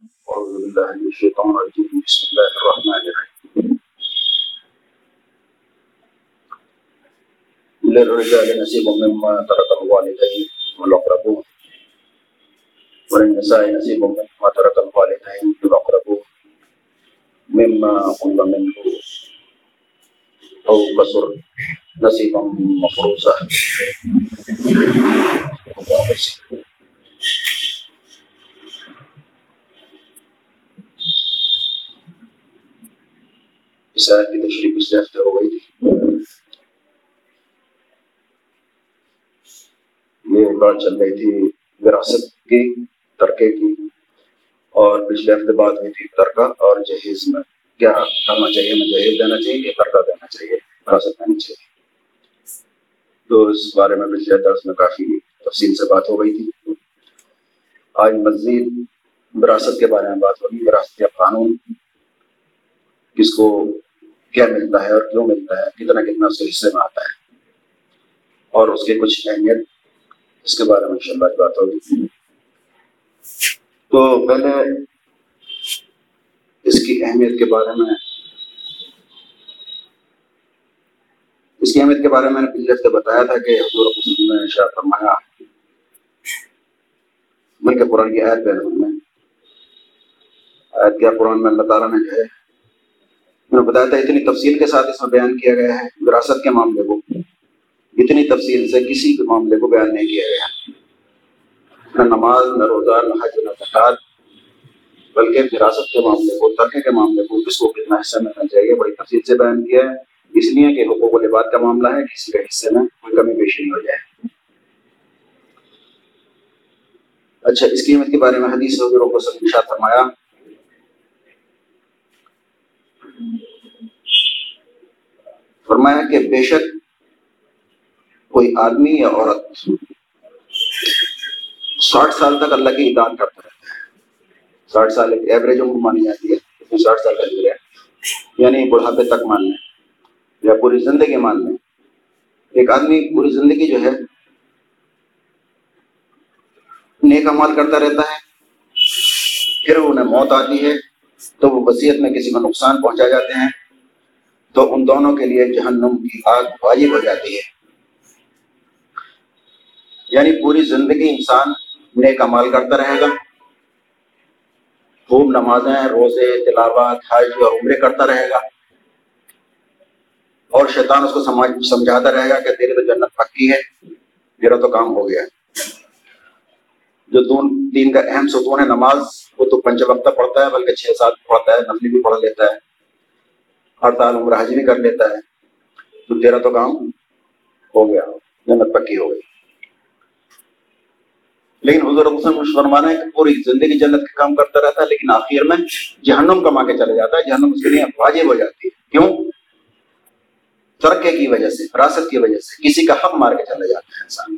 أعوذ بالله من الشيطان الرجيم. بسم الله الرحمن الرحيم. للرجال نصيب مما ترك الوالدين والأقربون. وللنساء نصيب مما ترك الوالدين والأقربون. مما قل منه أو كسر نصيبا مفروضا. مثال کی تشریح اس ہفتے ہو گئی۔ تھی یہ بات چل رہی تھی، وراثت کی ترکے کی۔ اور پچھلے ہفتے بات ہوئی تھی ترکہ اور جہیز میں۔ کیا کرنا چاہیے؟ میں جہیز دینا چاہیے کہ ترکہ دینا چاہیے؟ وراثت دینی چاہیے۔ تو اس بارے میں پچھلے درس میں کافی تفصیل سے بات ہو گئی تھی۔ آج مزید وراثت کے بارے میں بات ہوگی۔ وراثت یا قانون۔ کس کو کیا ملتا ہے اور کیوں ملتا ہے، کتنا کتنا اس کے حصے میں آتا ہے۔ اور اس کی کچھ اہمیت اس کے بارے میں ان شاء اللہ بات ہوگی۔ تو پہلے اس کی اہمیت کے بارے میں، اس کی اہمیت کے بارے میں نے پچھلے ہفتے بتایا تھا کہ حضور نے شاہ فرمایا، بلکہ قرآن کی عائد پہلے میں عائد کیا قرآن میں اللہ تعالیٰ نے جو ہے میں نے بتایا تھا اتنی تفصیل کے ساتھ اس میں بیان کیا گیا ہے، وراثت کے معاملے کو۔ اتنی تفصیل سے کسی بھی معاملے کو بیان نہیں کیا گیا۔ نہ نماز، نہ روزہ، نہ حج، نہ زکات، بلکہ وراثت کے معاملے کو ترکے کے معاملے کو کس کو کتنا حصہ ملنا چاہیے، بڑی تفصیل سے بیان کیا ہے۔ اس لیے کہ حقوق و لباد کا معاملہ ہے، کسی کے حصے میں کوئی کمی پیشی نہیں ہو جائے۔ اچھا اس قیمت کے بارے میں حدیث حضوروں کو سب فرمایا فرمایا کہ بے شک کوئی آدمی یا عورت ساٹھ سال تک اللہ کی اطاعت کرتا رہتا ہے۔ ساٹھ سال ایک ایوریج عمر مانی جاتی ہے۔ ساٹھ سال کا گزرا یعنی بڑھاپے تک مان لیں۔ یا پوری زندگی مان لیں۔ ایک آدمی پوری زندگی جو ہے، نیک مال کرتا رہتا ہے۔ پھر انہیں موت آتی ہے۔ تو وہ وصیت میں کسی کو نقصان پہنچا جاتے ہیں۔ تو ان دونوں کے لیے جہنم کی آگ واجب ہو جاتی ہے۔ یعنی پوری زندگی انسان نیک مال کرتا رہے گا۔ خوب نمازیں، روزے تلاوات حج اور عمرے کرتا رہے گا۔ اور شیطان اس کو سمجھاتا رہے گا کہ تیری تو جنت پکی ہے، میرا تو کام ہو گیا۔ جو دین کا اہم ستون ہے نماز، وہ تو پنچ وقت پڑھتا ہے، بلکہ چھ سات پڑھتا ہے نفلی بھی پڑھ لیتا ہے۔ ہڑتال عمر حج بھی کر لیتا ہے۔ تو تیرا تو کام ہو گیا، جنت پکی ہو گئی۔ لیکن حضور حسن فرمانا ہے کہ پوری زندگی جنت کا کام کرتا رہتا ہے، لیکن آخر میں جہنم کما کے چلے جاتا ہے، جہنم اس کے لیے واجب ہو جاتی ہے۔ کیوں؟ ترکے کی وجہ سے، فراست کی وجہ سے، کسی کا حق مار کے چلے جاتا ہے انسان۔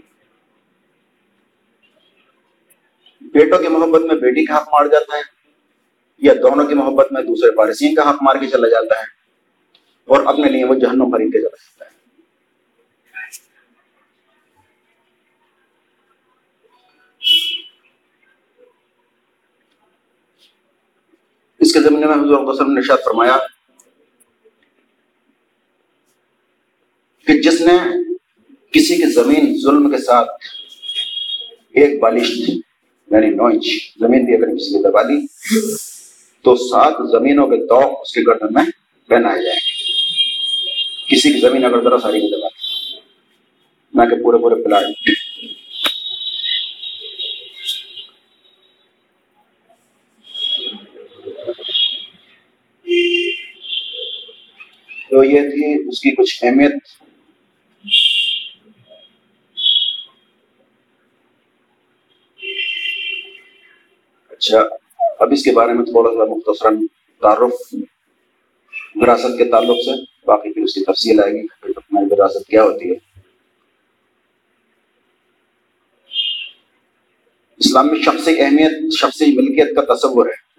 بیٹوں کی محبت میں بیٹی کا حق مار جاتا ہے، یا دونوں کی محبت میں دوسرے پارسین کا حق مار کے چلا جاتا ہے۔ اور اپنے لیے وہ جہنم خرید کے چلا جاتا ہے۔ اس کے زمین میں حضور وسلم نے شاید فرمایا کہ جس نے کسی کی زمین ظلم کے ساتھ ایک بالش یعنی نو انچ زمین بھی اگر کسی کو دبا دی، تو سات زمینوں کے دو اس کے گردن میں پہنائے جائیں گے۔ کسی کی زمین اگر ذرا ساری دبا دی نہ کہ پورے پورے پلاٹ تو یہ تھی اس کی کچھ اہمیت۔ اچھا اب اس کے بارے میں تھوڑا سا مختصراً تعارف۔ وراثت کے تعلق سے، باقی پھر اس کی تفصیل آئے گی، پھر وراثت کیا ہوتی ہے۔ اسلام میں شخصی اہمیت، شخصی ملکیت کا تصور ہے۔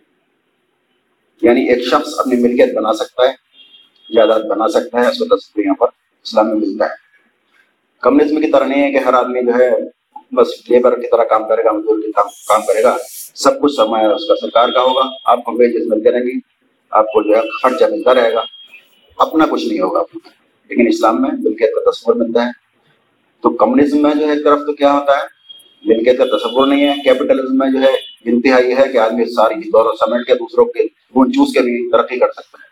یعنی ایک شخص اپنی ملکیت بنا سکتا ہے، جائیداد بنا سکتا ہے، اس کا تصور یہاں پر اسلام میں ملتا ہے۔ کمیونزم کی طرح نہیں ہے کہ ہر آدمی جو ہے بس لیبر کی طرح کام کرے گا، مزدور کی کام کرے گا، سب کچھ سرمایہ اس کا سرکار کا ہوگا۔ آپ کو ویجز ملتے رہیں گی آپ کو جو ہے خرچہ ملتا رہے گا۔ اپنا کچھ نہیں ہوگا۔ لیکن اسلام میں ملکیت کا تصور ملتا ہے۔ تو کمیونزم میں جو ہے ایک طرف تو کیا ہوتا ہے؟ ملکیت کا تصور نہیں ہے۔ کیپٹلزم میں جو ہے انتہا یہ ہے کہ آدمی ساری دور سمیٹ کے دوسروں کے گون چوس کے بھی ترقی کر سکتا ہے۔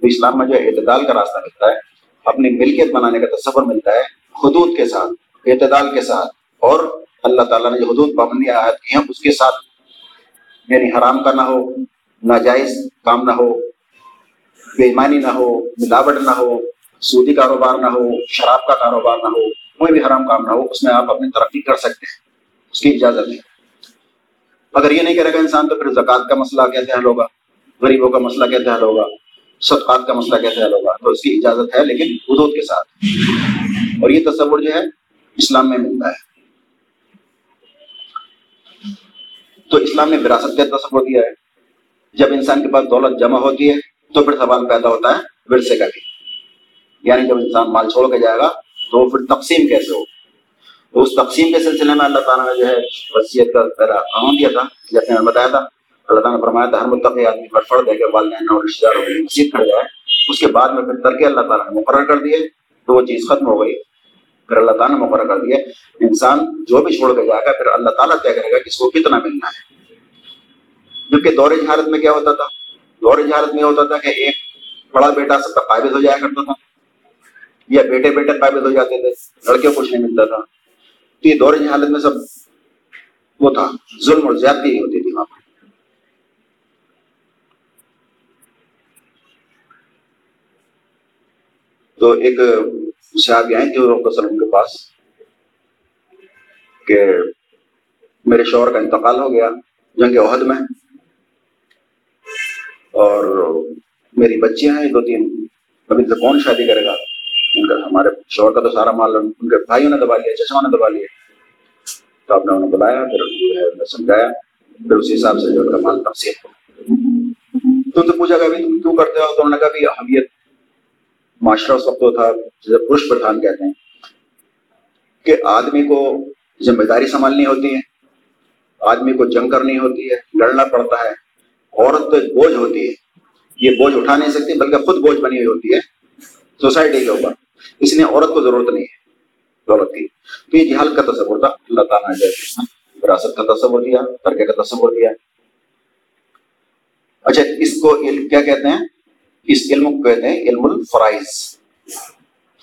تو اسلام میں جو ہے اعتدال کا راستہ ملتا ہے۔ اپنی ملکیت بنانے کا تصور ملتا ہے حدود کے ساتھ، اعتدال کے ساتھ۔ اور اللہ تعالیٰ نے جو حدود پابندی عائد کی ہیں، اس کے ساتھ یعنی حرام کا نہ ہو ناجائز کام نہ ہو بے ایمانی نہ ہو، ملاوٹ نہ ہو سودی کاروبار نہ ہو، شراب کا کاروبار نہ ہو، کوئی بھی حرام کام نہ ہو، اس میں آپ اپنی ترقی کر سکتے ہیں، اس کی اجازت ہے اگر یہ نہیں کرے گا انسان تو پھر زکوٰۃ کا مسئلہ کیسے حل ہوگا غریبوں کا مسئلہ کیسے حل ہوگا صدقات کا مسئلہ کیسے حل ہوگا تو اس کی اجازت ہے لیکن حدود کے ساتھ۔ اور یہ تصور جو ہے، اسلام میں ملتا ہے۔ تو اسلام نے وراثت کا تصور دیا ہے۔ جب انسان کے پاس دولت جمع ہوتی ہے تو پھر سوال پیدا ہوتا ہے ورثے کا بھی۔ یعنی جب انسان مال چھوڑ کے جائے گا تو پھر تقسیم کیسے ہو تو اس تقسیم کے سلسلے میں اللہ تعالیٰ نے جو ہے وصیت کا پہلا قانون دیا تھا، جیسے میں نے بتایا تھا۔ اللہ تعالیٰ نے فرمایا تھا، ہر متقی آدمی پر فرد ہے کہ والدین اور رشتے داروں کی مسیح کر جائے۔ اس کے بعد میں پھر ترکے اللہ تعالیٰ نے مقرر کر دیے تو وہ چیز ختم ہو گئی۔ پھر اللہ تعالیٰ نے مقرر کر دیا انسان جو بھی چھوڑ کے جائے گا، پھر اللہ تعالیٰ طے کرے گا کہ اس کو کتنا ملنا ہے۔ کیونکہ دور حالت میں کیا ہوتا تھا؟ دور حالت میں ہوتا تھا کہ ایک بڑا بیٹا سب کا قابض ہو جایا کرتا تھا، یا بیٹے بیٹے قابض ہو جاتے تھے لڑکے کچھ نہیں ملتا تھا۔ تو یہ دور حالت میں سب وہ تھا، ظلم اور زیادتی ہی ہوتی تھی وہاں پر۔ تو ایک صحابی آئے تھے وسلم کے پاس، کہ میرے شوہر کا انتقال ہو گیا، جنگ عہد میں۔ اور میری بچیاں ہیں، دو تین۔ ابھی تو کون شادی کرے گا؟ ان کا ہمارے شوہر کا تو سارا مال، ان کے بھائیوں نے دبا لیا چشمہ نے دبا لیا۔ تو آپ نے انہیں بلایا، پھر سمجھایا، پھر اسی حساب سے جو ان کا مال تقسیم ہو تو پوچھا کہ تم کیوں کرتے ہو؟ تو انہوں نے کہا بھی اہمیت معاشرہ اس وقت تھا، جسے پرش پردھان کہتے ہیں، کہ آدمی کو ذمہ داری سنبھالنی ہوتی ہے، آدمی کو جنگ کرنی ہوتی ہے، لڑنا پڑتا ہے۔ عورت تو ایک بوجھ ہوتی ہے۔ یہ بوجھ اٹھا نہیں سکتی، بلکہ خود بوجھ بنی ہوئی ہوتی ہے سوسائٹی کے اوپر۔ اس لیے عورت کو ضرورت نہیں ہے دولت کی۔ تو یہ جہالت کا تصور تھا۔ اللہ تعالیٰ نے وراثت کا تصور دیا ترکے کا تصور دیا۔ اچھا اس کو کیا کہتے ہیں؟ اس علم کو کہتے ہیں علم الفرائض۔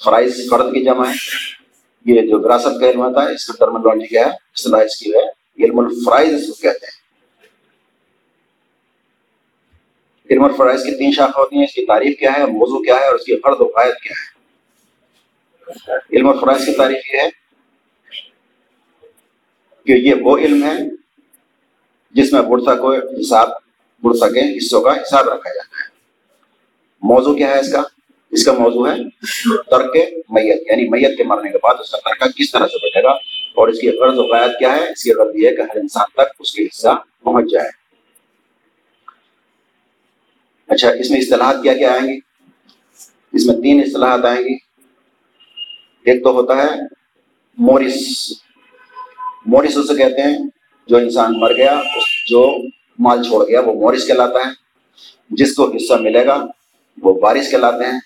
فرائض فرد کی جمع ہے۔ یہ جو وراثت کا علم ہوتا ہے، اس کا ٹرمنالوجی کیا ہے؟ اصطلاح اس کی ہے، علم الفرائض اس کو کہتے ہیں۔ علم الفرائض کی تین شاخ ہوتی ہیں، اس کی تعریف کیا ہے موضوع کیا ہے، اور اس کی فرد و قائد کیا ہے۔ علم الفرائض کی تعریف یہ ہے کہ یہ وہ علم ہے جس میں برسا کو حساب برسا کے حصوں کا حساب رکھا جاتا ہے۔ موضوع کیا ہے اس کا؟ اس کا موضوع ہے ترک میت یعنی میت کے مرنے کے بعد اس کا ترکہ کس طرح سے بچے گا؟ اور اس کی غرض و قائد کیا ہے؟ اس کی غرض یہ ہے کہ ہر انسان تک اس کے حصہ پہنچ جائے۔ اچھا اس میں اصطلاحات کیا کیا آئیں گی؟ اس میں تین اصطلاحات آئیں گی۔ ایک تو ہوتا ہے مورس۔ مورس اسے کہتے ہیں جو انسان مر گیا، اس جو مال چھوڑ گیا، وہ مورس کہلاتا ہے۔ جس کو حصہ ملے گا، وہ بارش کہلاتے ہیں۔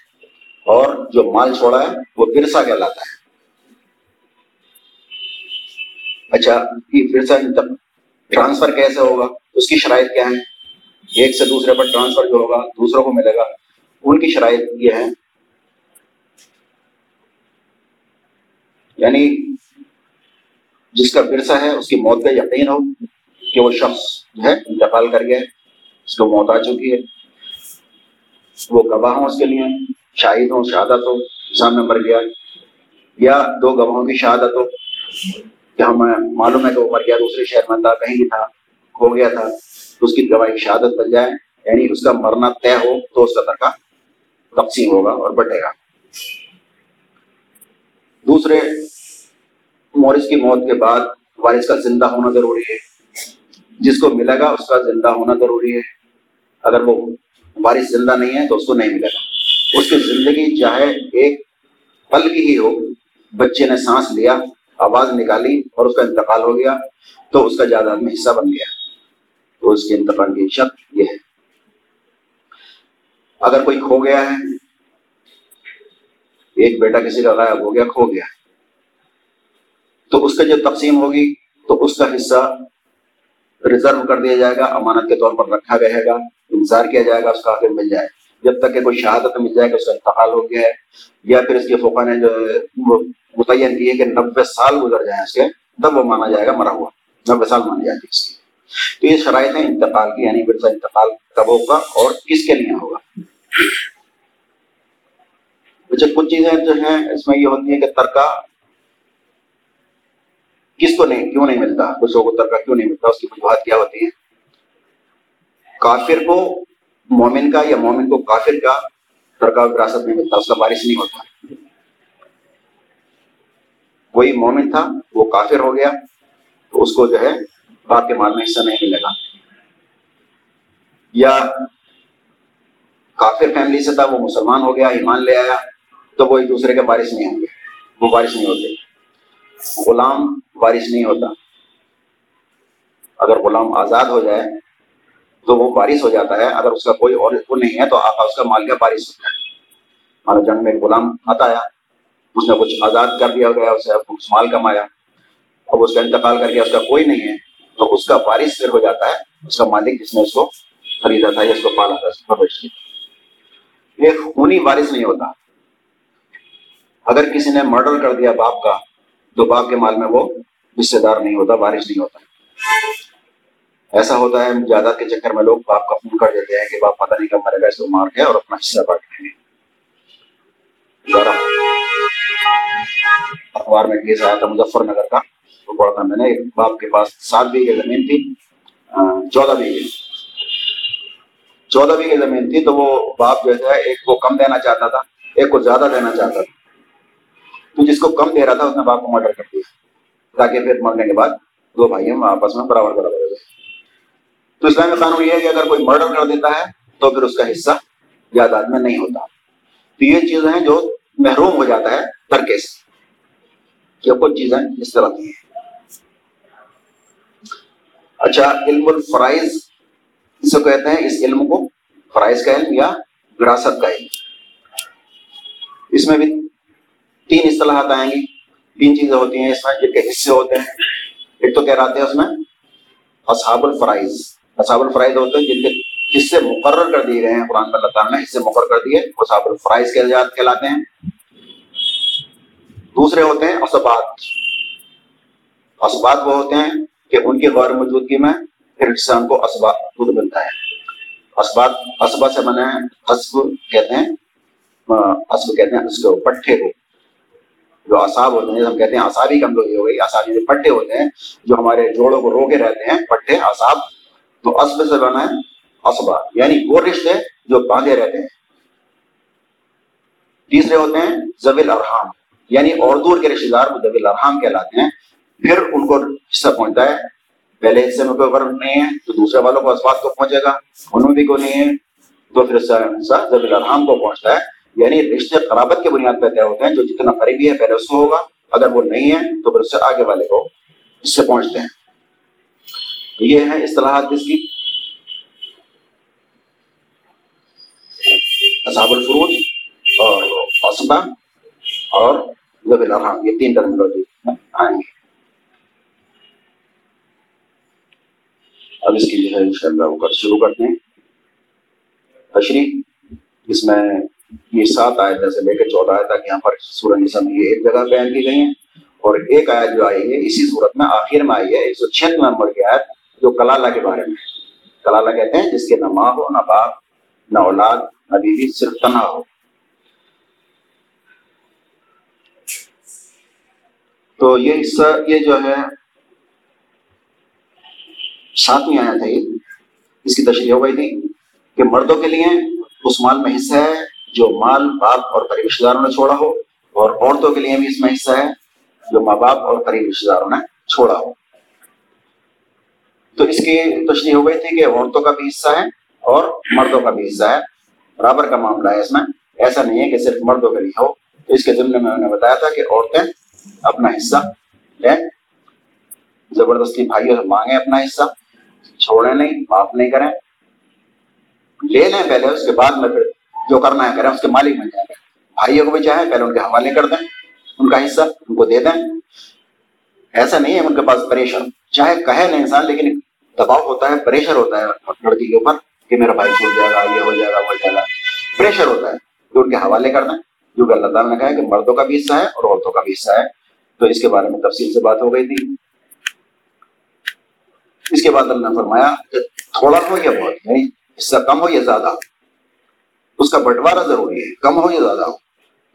اور جو مال چھوڑا ہے، وہ برسا کہلاتا ہے۔ اچھا یہ برسا ٹرانسفر کیسے ہوگا؟ اس کی شرائط کیا ہے ایک سے دوسرے پر ٹرانسفر جو ہوگا، دوسروں کو ملے گا۔ ان کی شرائط یہ ہے یعنی جس کا ورثہ ہے، اس کی موت کا یقین ہو کہ وہ شخص جو ہے، انتقال کر گیا ہے، اس کو موت آ چکی ہے۔ وہ گواہ ہوں اس کے لیے، شاہد ہوں، شہادت ہو، سامنے مر گیا۔ یا دو گواہوں کی شہادت ہو، کہ ہمیں معلوم ہے کہ وہ مر گیا، دوسرے شہر میں تھا، کہیں بھی تھا ہو گیا تھا۔ تو اس کی گواہی شہادت بن جائے یعنی اس کا مرنا طے ہو تو اس کا کا تقسیم ہوگا اور بٹے گا۔ دوسرے مورس کی موت کے بعد وارث کا زندہ ہونا ضروری ہے۔ جس کو ملے گا، اس کا زندہ ہونا ضروری ہے۔ اگر وہ بارش زندہ نہیں ہے تو اس کو نہیں ملے گا۔ اس کی زندگی چاہے ایک پل کی ہی ہو، بچے نے سانس لیا، آواز نکالی اور اس کا انتقال ہو گیا، تو اس کا جائیداد میں حصہ بن گیا۔ تو اس کے انتقال کی شک یہ ہے۔ اگر کوئی کھو گیا ہے، ایک بیٹا کسی کا غائب ہو گیا، کھو گیا۔ تو اس کا جو تقسیم ہوگی، تو اس کا حصہ ریزرو کر دیا جائے گا، امانت کے طور پر رکھا رہے گا، انتظار کیا جائے گا، اس کا آگے مل جائے۔ جب تک کہ کوئی شہادت مل جائے کہ اس کا انتقال ہو گیا ہے، یا پھر اس کے فوقا نے جو متعین کی ہے کہ نبے سال گزر جائیں اس کے، تب وہ مانا جائے گا مرا ہوا۔ نبے سال مانی جاتی ہے اس کی تو یہ شرائط ہیں انتقال کی یعنی پھر انتقال کب ہوگا اور کس کے لیے ہوگا۔ اچھا کچھ چیزیں جو ہیں اس میں یہ ہوتی ہیں کہ ترکا کس کو نہیں، کیوں نہیں ملتا؟ کچھ لوگوں کو ترکا کیوں نہیں ملتا؟ اس کی وجوہات کیا ہوتی ہے کافر کو مومن کا یا مومن کو کافر کا ترکا وراثت نہیں ملتا، اس کا بارش نہیں ہوتا۔ کوئی مومن تھا، وہ کافر ہو گیا، تو اس کو جو ہے باپ کے مال میں حصہ نہیں ملے گا یا کافر فیملی سے تھا، وہ مسلمان ہو گیا، ایمان لے آیا، تو وہ ایک دوسرے کے بارش نہیں ہوں گے۔ وہ بارش نہیں ہوتے۔ غلام بارش نہیں ہوتا۔ اگر غلام آزاد ہو جائے، تو وہ بارش ہو جاتا ہے۔ اگر اس کا کوئی اور وہ نہیں ہے، تو آپ اس کا مال کیا بارش ہوتا ہے۔ ہمارا جنگ میں غلام آتا ہے اس نے کچھ آزاد کر دیا گیا، اسے کچھ مال کمایا، اب اس کا انتقال کر کے اس کا کوئی نہیں ہے۔ تو اس کا بارش پھر ہو جاتا ہے، اس کا مالک جس نے اس کو خریدا تھا یا اس کو پالا تھا پرورش کی ایک خونی بارش نہیں ہوتا۔ اگر کسی نے مرڈر کر دیا باپ کا، تو باپ کے مال میں وہ رشتے دار نہیں ہوتا بارش نہیں ہوتا۔ ایسا ہوتا ہے جائیداد کے چکر میں لوگ باپ کا فون کر دیتے ہیں کہ باپ پتہ نہیں کب مرے گا، اس کو مار کے اور اپنا حصہ بانٹ لیں گے۔ اخبار میں کیس آیا تھا مظفر نگر کا۔ وہ پڑھا تھا میں نے، باپ کے پاس سات بیگھے زمین تھی چودہ بیگھے۔ چودہ بیگھے زمین تھی تو وہ باپ جو ہے، ایک کو کم دینا چاہتا تھا، ایک کو زیادہ دینا چاہتا تھا۔ تو جس کو کم دے رہا تھا، اس نے باپ کو مرڈر کر دیا۔ تاکہ پھر مرنے کے بعد دو بھائی ہم آپس میں برابر برابر ہو جائے تو اسلامی قانون یہ ہے کہ اگر کوئی مرڈر کر دیتا ہے، تو پھر اس کا حصہ جائیداد میں نہیں ہوتا۔ تو یہ چیزیں ہیں جو محروم ہو جاتا ہے ترکے سے کہ کچھ چیزیں اس طرح کی ہیں۔ اچھا علم الفرائض اس کو کہتے ہیں؟ اس علم کو فرائض کا علم یا وراثت کا علم اس میں بھی تین اصطلاحات آئیں گی۔ تین چیزیں ہوتی ہیں اس میں جن کے حصے ہوتے ہیں، ایک تو کہہ ہیں اس میں اصحاب الفرائض۔ اصحاب الفرائض ہوتے ہیں جن کے حصے مقرر کر دیے گئے ہیں۔ قرآن اللہ تعالیٰ نے حصے مقرر کر دیے وہ صاحب الفرائض کے اجاد کہلاتے ہیں۔ دوسرے ہوتے ہیں اسبات اسبات وہ ہوتے ہیں کہ ان کی غیر موجودگی میں پھر انسان کو اسبات خود ملتا ہے۔ اسبات اسبا سے بنے ہیں حسب کہتے ہیں حسب کہتے ہیں اس کو پٹھے کو۔ جو اصاب ہوتے ہیں، ہم کہتے ہیں اصابی کمزوری ہو گئی اصابی جو پٹھے ہوتے ہیں، جو ہمارے جوڑوں کو روکے رہتے ہیں، پٹھے اصاب تو اسب سے بنا ہے اسبا یعنی وہ رشتے جو باندھے رہتے ہیں۔ تیسرے ہوتے ہیں زبیل ارحام یعنی اور دور کے رشتے دار وہ زبیل ارحام کہلاتے ہیں۔ پھر ان کو حصہ پہنچتا ہے۔ پہلے حصے میں کوئی فرق نہیں ہے، تو دوسرے والوں کو اسباب کو پہنچے گا۔ ان میں بھی کوئی نہیں ہے۔ تو پھر حصہ زبیل ارحام کو پہنچتا ہے۔ یعنی رشتے قرابت کے بنیاد پہ طے ہوتے ہیں، جو جتنا قریبی ہے پہلے اس کو ہوگا۔ اگر وہ نہیں ہے، تو پھر اس سے آگے والے کو اس سے پہنچتے ہیں۔ یہ ہے اصطلاحات جس کی۔ اصحاب الفروج اور اسبا اور زب الرحام یہ تین ٹرمنالوجی آئیں گے۔ اب اس کی جو ہے انشاءاللہ وہ کر شروع کرتے ہیں۔ تشریح، اس میں یہ سات آیت سے لے کے چودہ آئے تک یہاں پر سورہ نساء میں یہ ایک جگہ بیان کی گئی ہیں۔ اور ایک آیت جو آئی ہے، اسی صورت میں آخر میں آئی ہے، ایک سو چھیانوے نمبر کی آیت جو کلالہ کے بارے میں کلالہ کہتے ہیں جس کے نہ ماں ہو، نہ باپ، نہ اولاد، نہ بیوی، صرف تنہا ہو۔ تو یہ حصہ، یہ جو ہے ساتویں آیا تھا یہ۔ اس کی تشریح ہو گئی تھی کہ مردوں کے لیے اس مال میں حصہ ہے جو مال، باپ اور قریب رشتے داروں نے چھوڑا ہو، اور عورتوں کے لیے بھی اس میں حصہ ہے جو ماں باپ اور قریب رشتے داروں نے چھوڑا ہو۔ تو اس کی تشریح ہو گئی تھی کہ عورتوں کا بھی حصہ ہے اور مردوں کا بھی حصہ ہے۔ برابر کا معاملہ ہے اس میں۔ ایسا نہیں ہے کہ صرف مردوں کے لیے ہو۔ تو اس کے ضمن میں نے بتایا تھا کہ عورتیں اپنا حصہ لیں۔ زبردستی بھائیوں سے مانگیں اپنا حصہ۔ چھوڑیں نہیں، معاف نہیں کریں۔ لے لیں پہلے، اس کے بعد میں پھر جو کرنا ہے کریں، اس کے مالک بن جائیں۔ گے بھائیوں کو بھی چاہیں پہلے ان کے حوالے کر دیں، ان کا حصہ ان کو دے دیں۔ ایسا نہیں ہے، ان کے پاس پریشر، چاہے کہے نا انسان، لیکن دباؤ ہوتا ہے، پریشر ہوتا ہے لڑکی کے اوپر کہ میرا بھائی چھوٹ جائے گا، یہ ہو جائے گا، وہ جائے گا۔ پریشر ہوتا ہے، جو ان کے حوالے کر دیں۔ جو کہ اللہ تعالیٰ نے کہا ہے کہ مردوں کا بھی حصہ ہے اور عورتوں کا بھی حصہ ہے۔ تو اس کے بارے میں تفصیل سے بات ہو گئی تھی۔ اس کے بعد اللہ نے فرمایا کہ تھوڑا ہو یا بہت یعنی حصہ کم ہو یا زیادہ؟ اس کا بٹوارا ضروری ہے، کم ہو یا زیادہ ہو؟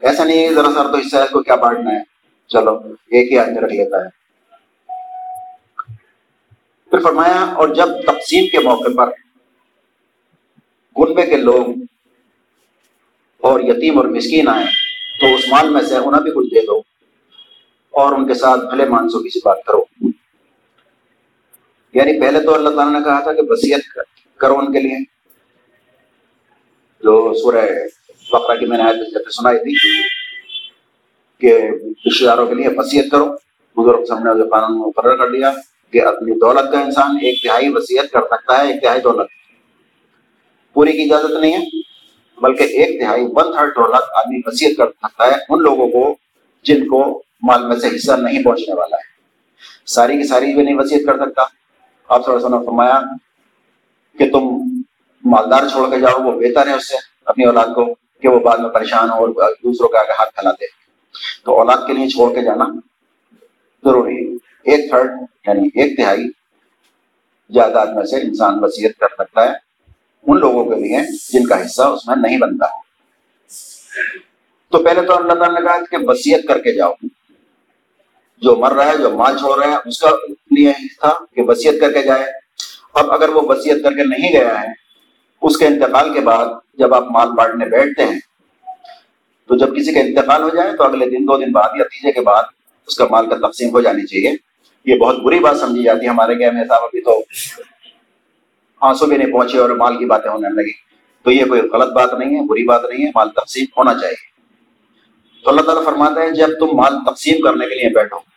ایسا نہیں ہے، ذرا سر تو حصہ ہے اس کو کیا بانٹنا ہے؟ چلو، ایک ہی آدمی رکھ لیتا ہے۔ پھر فرمایا، اور جب تقسیم کے موقع پر کنبے کے لوگ اور یتیم اور مسکین آئے، تو اس مال میں سے انہیں بھی کچھ دے دو اور ان کے ساتھ بھلے مانسوں کی سی بات کرو۔ یعنی پہلے تو اللہ تعالیٰ نے کہا تھا کہ وسیعت کرو ان کے لیے۔ جو سورہ بقرہ کی میں نے سنائی تھی کہ رشتے داروں کے لیے وسیعت کرو۔ بزرگ سب نے قانون مقرر کر دیا کہ اپنی دولت کا انسان ایک تہائی وسیعت کر سکتا ہے، ایک تہائی دولت۔ پوری کی اجازت نہیں ہے، بلکہ ایک تہائی ون تھرڈ دولت آدمی وسیعت کر سکتا ہے ان لوگوں کو جن کو مال میں سے حصہ نہیں پہنچنے والا ہے۔ ساری کی ساری بھی نہیں وسیعت کر سکتا۔ آپ صلی اللہ علیہ وسلم نے فرمایا کہ تم مالدار چھوڑ کے جاؤ، وہ بہتر ہے اس سے اپنی اولاد کو کہ وہ بعد میں پریشان ہو اور دوسروں کے آگے ہاتھ پھیلاتے تو اولاد کے لیے چھوڑ کے جانا ضروری ہے۔ ایک تھرڈ یعنی ایک تہائی جائیداد میں سے انسان وسیعت کر سکتا ہے۔ ان لوگوں کے لیے جن کا حصہ اس میں نہیں بنتا۔ تو پہلے تو اللہ تعالیٰ نے کہا کہ وسیعت کر کے جاؤ۔ جو مر رہا ہے، جو مال چھوڑ رہا ہے، اس کا لیے تھا کہ وسیعت کر کے جائے۔ اب اگر وہ وسیعت کر کے نہیں گیا ہے، اس کے انتقال کے بعد جب آپ مال بانٹنے بیٹھتے ہیں، تو جب کسی کا انتقال ہو جائے، تو اگلے دن، دو دن بعد یا تیجے کے بعد اس کا مال کا تقسیم ہو جانی چاہیے۔ یہ بہت بری بات سمجھی جاتی ہے ہمارے گھر میں صاحب، ابھی تو آنسو بھی نہیں پہنچے اور مال کی باتیں ہونے لگی۔ تو یہ کوئی غلط بات نہیں ہے، بری بات نہیں ہے، مال تقسیم ہونا چاہیے۔ تو اللہ تعالیٰ فرماتا ہے، جب تم مال تقسیم کرنے کے لیے بیٹھو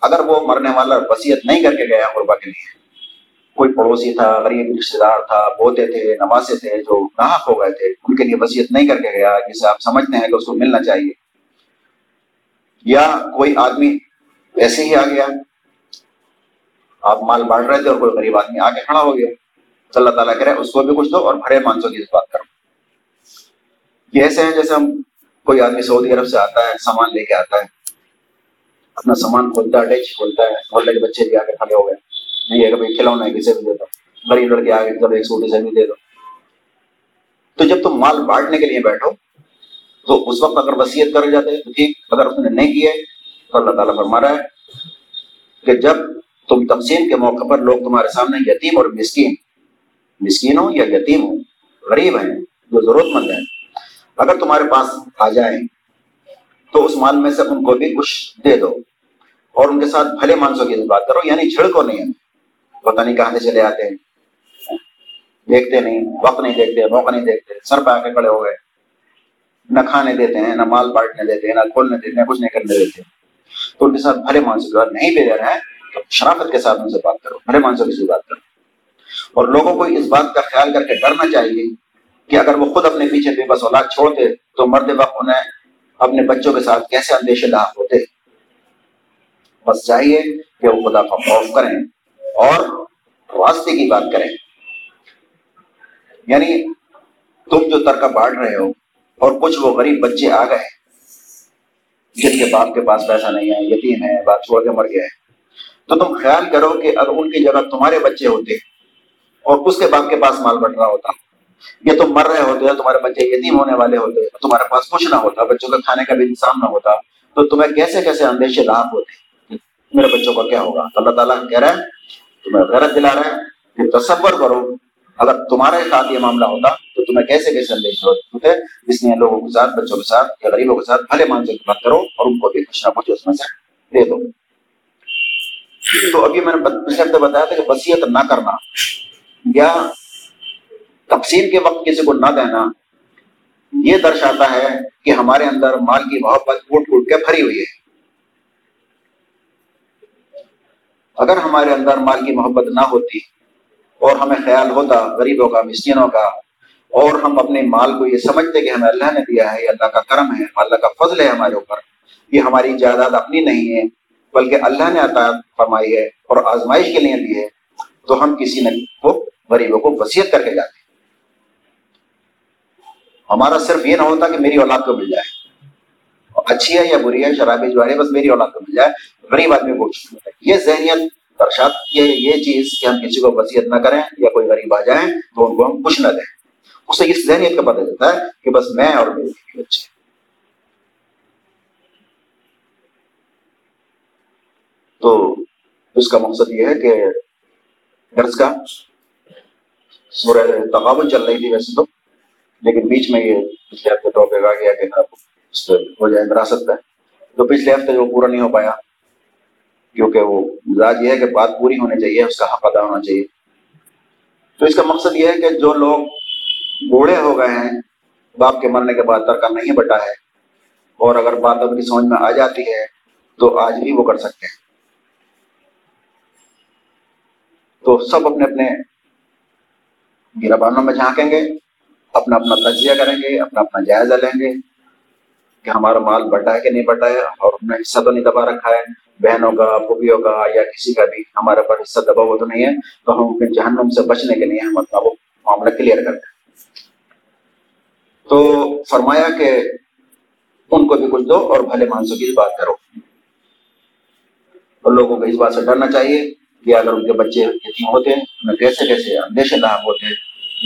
اگر وہ مرنے والا وسیعت نہیں کر کے گیا غربا کے لیے۔ کوئی پڑوسی تھا، غریب رشتے دار تھا، بوتے تھے، نوازے تھے، جو ناحق ہو گئے تھے، ان کے لیے وسیعت نہیں کر کے گیا، جسے آپ سمجھتے ہیں کہ اس کو ملنا چاہیے۔ یا کوئی آدمی ایسے ہی آ گیا، آپ مال بانٹ رہے تھے اور کوئی غریب آدمی آ کے کھڑا ہو گیا۔ تو اللہ تعالیٰ کرے، اس کو بھی کچھ دو اور بھرے مانسوں کی اس بات کرو یہ ایسے ہیں جیسے ہم کوئی آدمی سعودی عرب سے آتا ہے، سامان لے کے آتا ہے۔ اپنا سامان کھولتا ہے ڈیچ کھولتا ہے محلے کے بچے بھی آ کے کھڑے ہو گئے نہیں ہے کہ بھائی کھلونا ہے، کسی بھی دے دو۔ غریب لڑکے آگے چلو ایک سوٹی سے بھی دے دو۔ تو جب تم مال بانٹنے کے لیے بیٹھو، تو اس وقت اگر وسیعت کر جاتے تو ٹھیک۔ اگر اس نے نہیں کیے تو اللہ تعالیٰ فرما رہا ہے کہ جب تم تقسیم کے موقع پر لوگ تمہارے سامنے یتیم اور مسکین مسکین ہو یا یتیم ہو غریب ہیں، جو ضرورت مند ہیں، اگر تمہارے پاس آ جائیں تو اس مال میں سے ان کو بھی کچھ دے دو۔ اور ان کے ساتھ بھلے مانسوں کی بات کرو یعنی جھڑکو نہیں۔ پتہ نہیں کہاں سے چلے آتے ہیں۔ دیکھتے نہیں، وقت نہیں دیکھتے، موقع نہیں دیکھتے۔ سر پہ آ کے کھڑے ہو گئے۔ نہ کھانے دیتے ہیں، نہ مال بانٹنے دیتے ہیں، نہ کھولنے دیتے ہیں، کچھ نہیں کرنے دیتے۔ تو ان کے ساتھ بھلے مانسوں کی بات نہیں بھی دے رہے ہیں تو شرافت کے ساتھ ان سے بات کرو، بھلے مانسوں کی بات کرو۔ اور لوگوں کو اس بات کا خیال کر کے ڈرنا چاہیے کہ اگر وہ خود اپنے پیچھے بے بس اولاد چھوڑتے تو مرد وقت انہیں اپنے بچوں کے ساتھ کیسے اندیشے لاحق ہوتے۔ بس چاہیے کہ وہ خدا کا خوف کریں اور واسطے کی بات کریں۔ یعنی تم جو ترکہ بانٹ رہے ہو اور کچھ وہ غریب بچے آ گئے، جن کے باپ کے پاس پیسہ نہیں ہے، یتیم ہے باپ چھوڑ کے مر گیا ہے تو تم خیال کرو کہ اگر ان کی جگہ تمہارے بچے ہوتے اور اس کے باپ کے پاس مال بٹ رہا ہوتا۔ یہ تم مر رہے ہوتے تمہارے بچے یتیم ہونے والے ہوتے تمہارے پاس کچھ نہ ہوتا، بچوں کا کھانے کا بھی انتظام نہ ہوتا، تو تمہیں کیسے کیسے اندیشے لاپ ہوتے میرے بچوں کا کیا ہوگا؟ تو اللہ تعالیٰ کہہ رہا ہے، تمہیں غیرت دلا رہا ہے کہ تصور کرو، اگر تمہارے ساتھ یہ معاملہ ہوتا، تو تمہیں کیسے کیسے اندیش ہوتے؟ اس لیے لوگوں کے ساتھ، بچوں کے ساتھ یا غریبوں کے ساتھ بھلے مانسوں کی بات کرو اور ان کو بھی کچھ نہ کچھ اس میں سے دے دو۔ تو ابھی میں نے پچھلے ہفتے بتایا تھا کہ وسیعت نہ کرنا، یا تقسیم کے وقت کسی کو نہ دینا یہ درشاتا ہے کہ ہمارے اندر مال کی محبت ٹوٹ ٹوٹ کے بھری ہوئی ہے۔ اگر ہمارے اندر مال کی محبت نہ ہوتی اور ہمیں خیال ہوتا غریبوں کا، مسکینوں کا، اور ہم اپنے مال کو یہ سمجھتے کہ ہمیں اللہ نے دیا ہے، یہ اللہ کا کرم ہے، اللہ کا فضل ہے ہمارے اوپر، یہ ہماری جائیداد اپنی نہیں ہے، بلکہ اللہ نے عطا فرمائی ہے اور آزمائش کے لیے دی ہے، تو ہم کسی نے کو، غریبوں کو وصیت کر کے جاتے ہمارا صرف یہ نہ ہوتا کہ میری اولاد کو مل جائے۔ اچھی ہے یا بری ہے شرابی جو ہے، بس میری اولاد کو مل جائے۔ غریب آدمی کو یہ ذہنیت درشاد یہ یہ چیز کہ ہم کسی کو وصیت نہ کریں یا کوئی غریب آ جائیں تو ان کو ہم کچھ نہ دیں۔ اس سے اس ذہنیت کا پتہ چلتا ہے کہ بس میں اور میرے بچے تو اس کا مقصد یہ ہے کہ درس کا سورہ تقابل چل رہی تھی ویسے تو۔ لیکن بیچ میں یہ پچھلے ہفتے ٹاپک آ گیا کہ اس پہ ہو جائے وراثت پہ تو پچھلے ہفتے وہ پورا نہیں ہو پایا، کیونکہ وہ مزاج یہ ہے کہ بات پوری ہونی چاہیے، اس کا حق ادا ہونا چاہیے۔ تو اس کا مقصد یہ ہے کہ جو لوگ بوڑھے ہو گئے ہیں، باپ کے مرنے کے بعد ترکہ نہیں بٹا ہے، اور اگر بات ان کی سمجھ میں آ جاتی ہے، تو آج بھی وہ کر سکتے ہیں۔ تو سب اپنے اپنے گربانوں میں جھانکیں گے۔ اپنا اپنا تجزیہ کریں گے، اپنا اپنا جائزہ لیں گے کہ ہمارا مال بٹا ہے کہ نہیں بٹا ہے اور انہیں حصہ تو نہیں دبا رکھا ہے، بہنوں کا، پھوپھیوں کا یا کسی کا بھی ہمارے پر حصہ دبا ہوا تو نہیں ہے، تو ہم اپنے جہنم سے بچنے کے لیے ہم اپنا وہ معاملہ کلیئر کرتے ہیں۔ تو فرمایا کہ ان کو بھی کچھ دو اور بھلے مانسوں کی بات کرو۔ اور لوگوں کو اس بات سے ڈرنا چاہیے کہ اگر ان کے بچے یتیم ہوتے ہیں کیسے کیسے اندیشے لاحق ہوتے ہیں،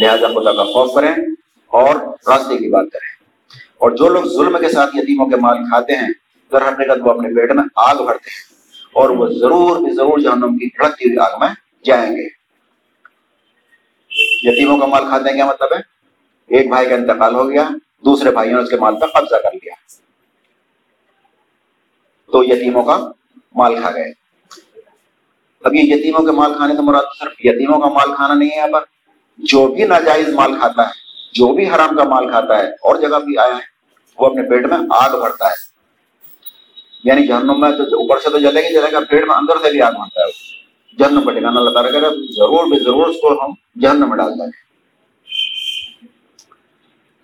لہٰذا خدا کا خوف کریں۔ اور راستے کی بات کریں۔ اور جو لوگ ظلم کے ساتھ یتیموں کے مال کھاتے ہیں در حقیقت وہ اپنے پیٹ میں آگ بھرتے ہیں۔ اور وہ ضرور بھی ضرور جہنم کی بھڑکتی ہوئی آگ میں جائیں گے۔ یتیموں کا مال کھاتے ہیں کیا مطلب ہے؟ ایک بھائی کا انتقال ہو گیا، دوسرے بھائیوں نے اس کے مال پر قبضہ کر لیا۔ تو یتیموں کا مال کھا گئے۔ اب یہ یتیموں کے مال کھانے کا مراد صرف یتیموں کا مال کھانا نہیں ہے یہاں پر۔ جو بھی ناجائز مال کھاتا ہے جو بھی حرام کا مال کھاتا ہے، اور جگہ بھی آیا ہے، وہ اپنے پیٹ میں آگ بھرتا ہے۔ یعنی جہنم میں تو اوپر سے تو جلے گی، جلے گا، پیٹ میں اندر سے بھی آگ بھرتا ہے جہنم پر ٹھکانا اللہ تعالیٰ کرے ضرور بھی ضرور اس کو ہم جہنم میں ڈال دیں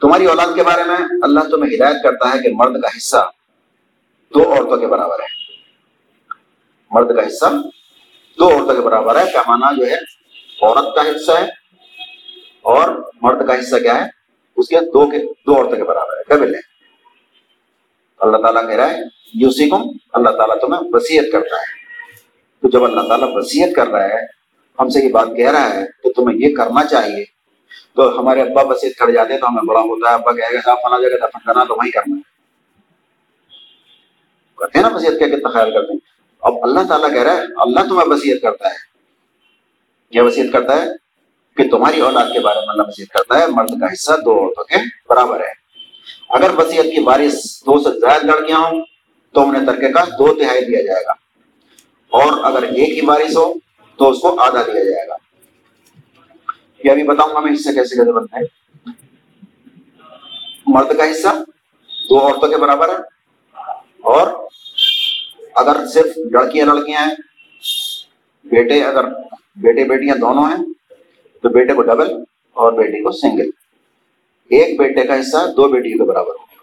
تمہاری اولاد کے بارے میں اللہ تمہیں ہدایت کرتا ہے کہ مرد کا حصہ دو عورتوں کے برابر ہے۔ مرد کا حصہ دو عورتوں کے برابر ہے، پیمانہ جو ہے عورت کا حصہ ہے، اور مرد کا حصہ کیا ہے؟ اس کے دو کے دو عورتوں کے برابر ہے۔ قبل ہے اللہ تعالیٰ کہہ رہا ہے یوسی کو اللہ تعالیٰ تمہیں وسیعت کرتا ہے۔ تو جب اللہ تعالیٰ وسیعت کر رہا ہے، ہم سے یہ بات کہہ رہا ہے تو تمہیں یہ کرنا چاہیے۔ تو ہمارے ابا وسیعت کر جاتے ہیں تو ہمیں بڑا ہوتا ہے، ابا کہے گا صاحب فلاں جگہ دفن کرنا تو وہیں کرنا ہے۔ کرتے ہیں نا وسیعت کیا کتنا خیال کرتے ہیں۔ اب اللہ تعالیٰ کہہ رہا ہے، اللہ تمہیں وسیعت کرتا ہے۔ کیا وسیعت کرتا ہے؟ کہ تمہاری اولاد کے بارے میں اللہ وسیعت کرتا ہے، مرد کا حصہ دو عورتوں کے برابر ہے۔ اگر وسیعت کی بارش دو سے زائد لڑکیاں ہوں، تو انہیں ترکے کا دو تہائی دیا جائے گا۔ اور اگر ایک ہی بارش ہو، تو اس کو آدھا دیا جائے گا۔ یہ ابھی بتاؤں گا میں حصہ کیسے کیسے بنتا ہے۔ مرد کا حصہ دو عورتوں کے برابر ہے۔ اور اگر صرف لڑکیاں لڑکیاں ہیں، بیٹے اگر بیٹے بیٹیاں دونوں ہیں تو بیٹے کو ڈبل اور بیٹی کو سنگل۔ ایک بیٹے کا حصہ دو بیٹیوں کے برابر ہوگا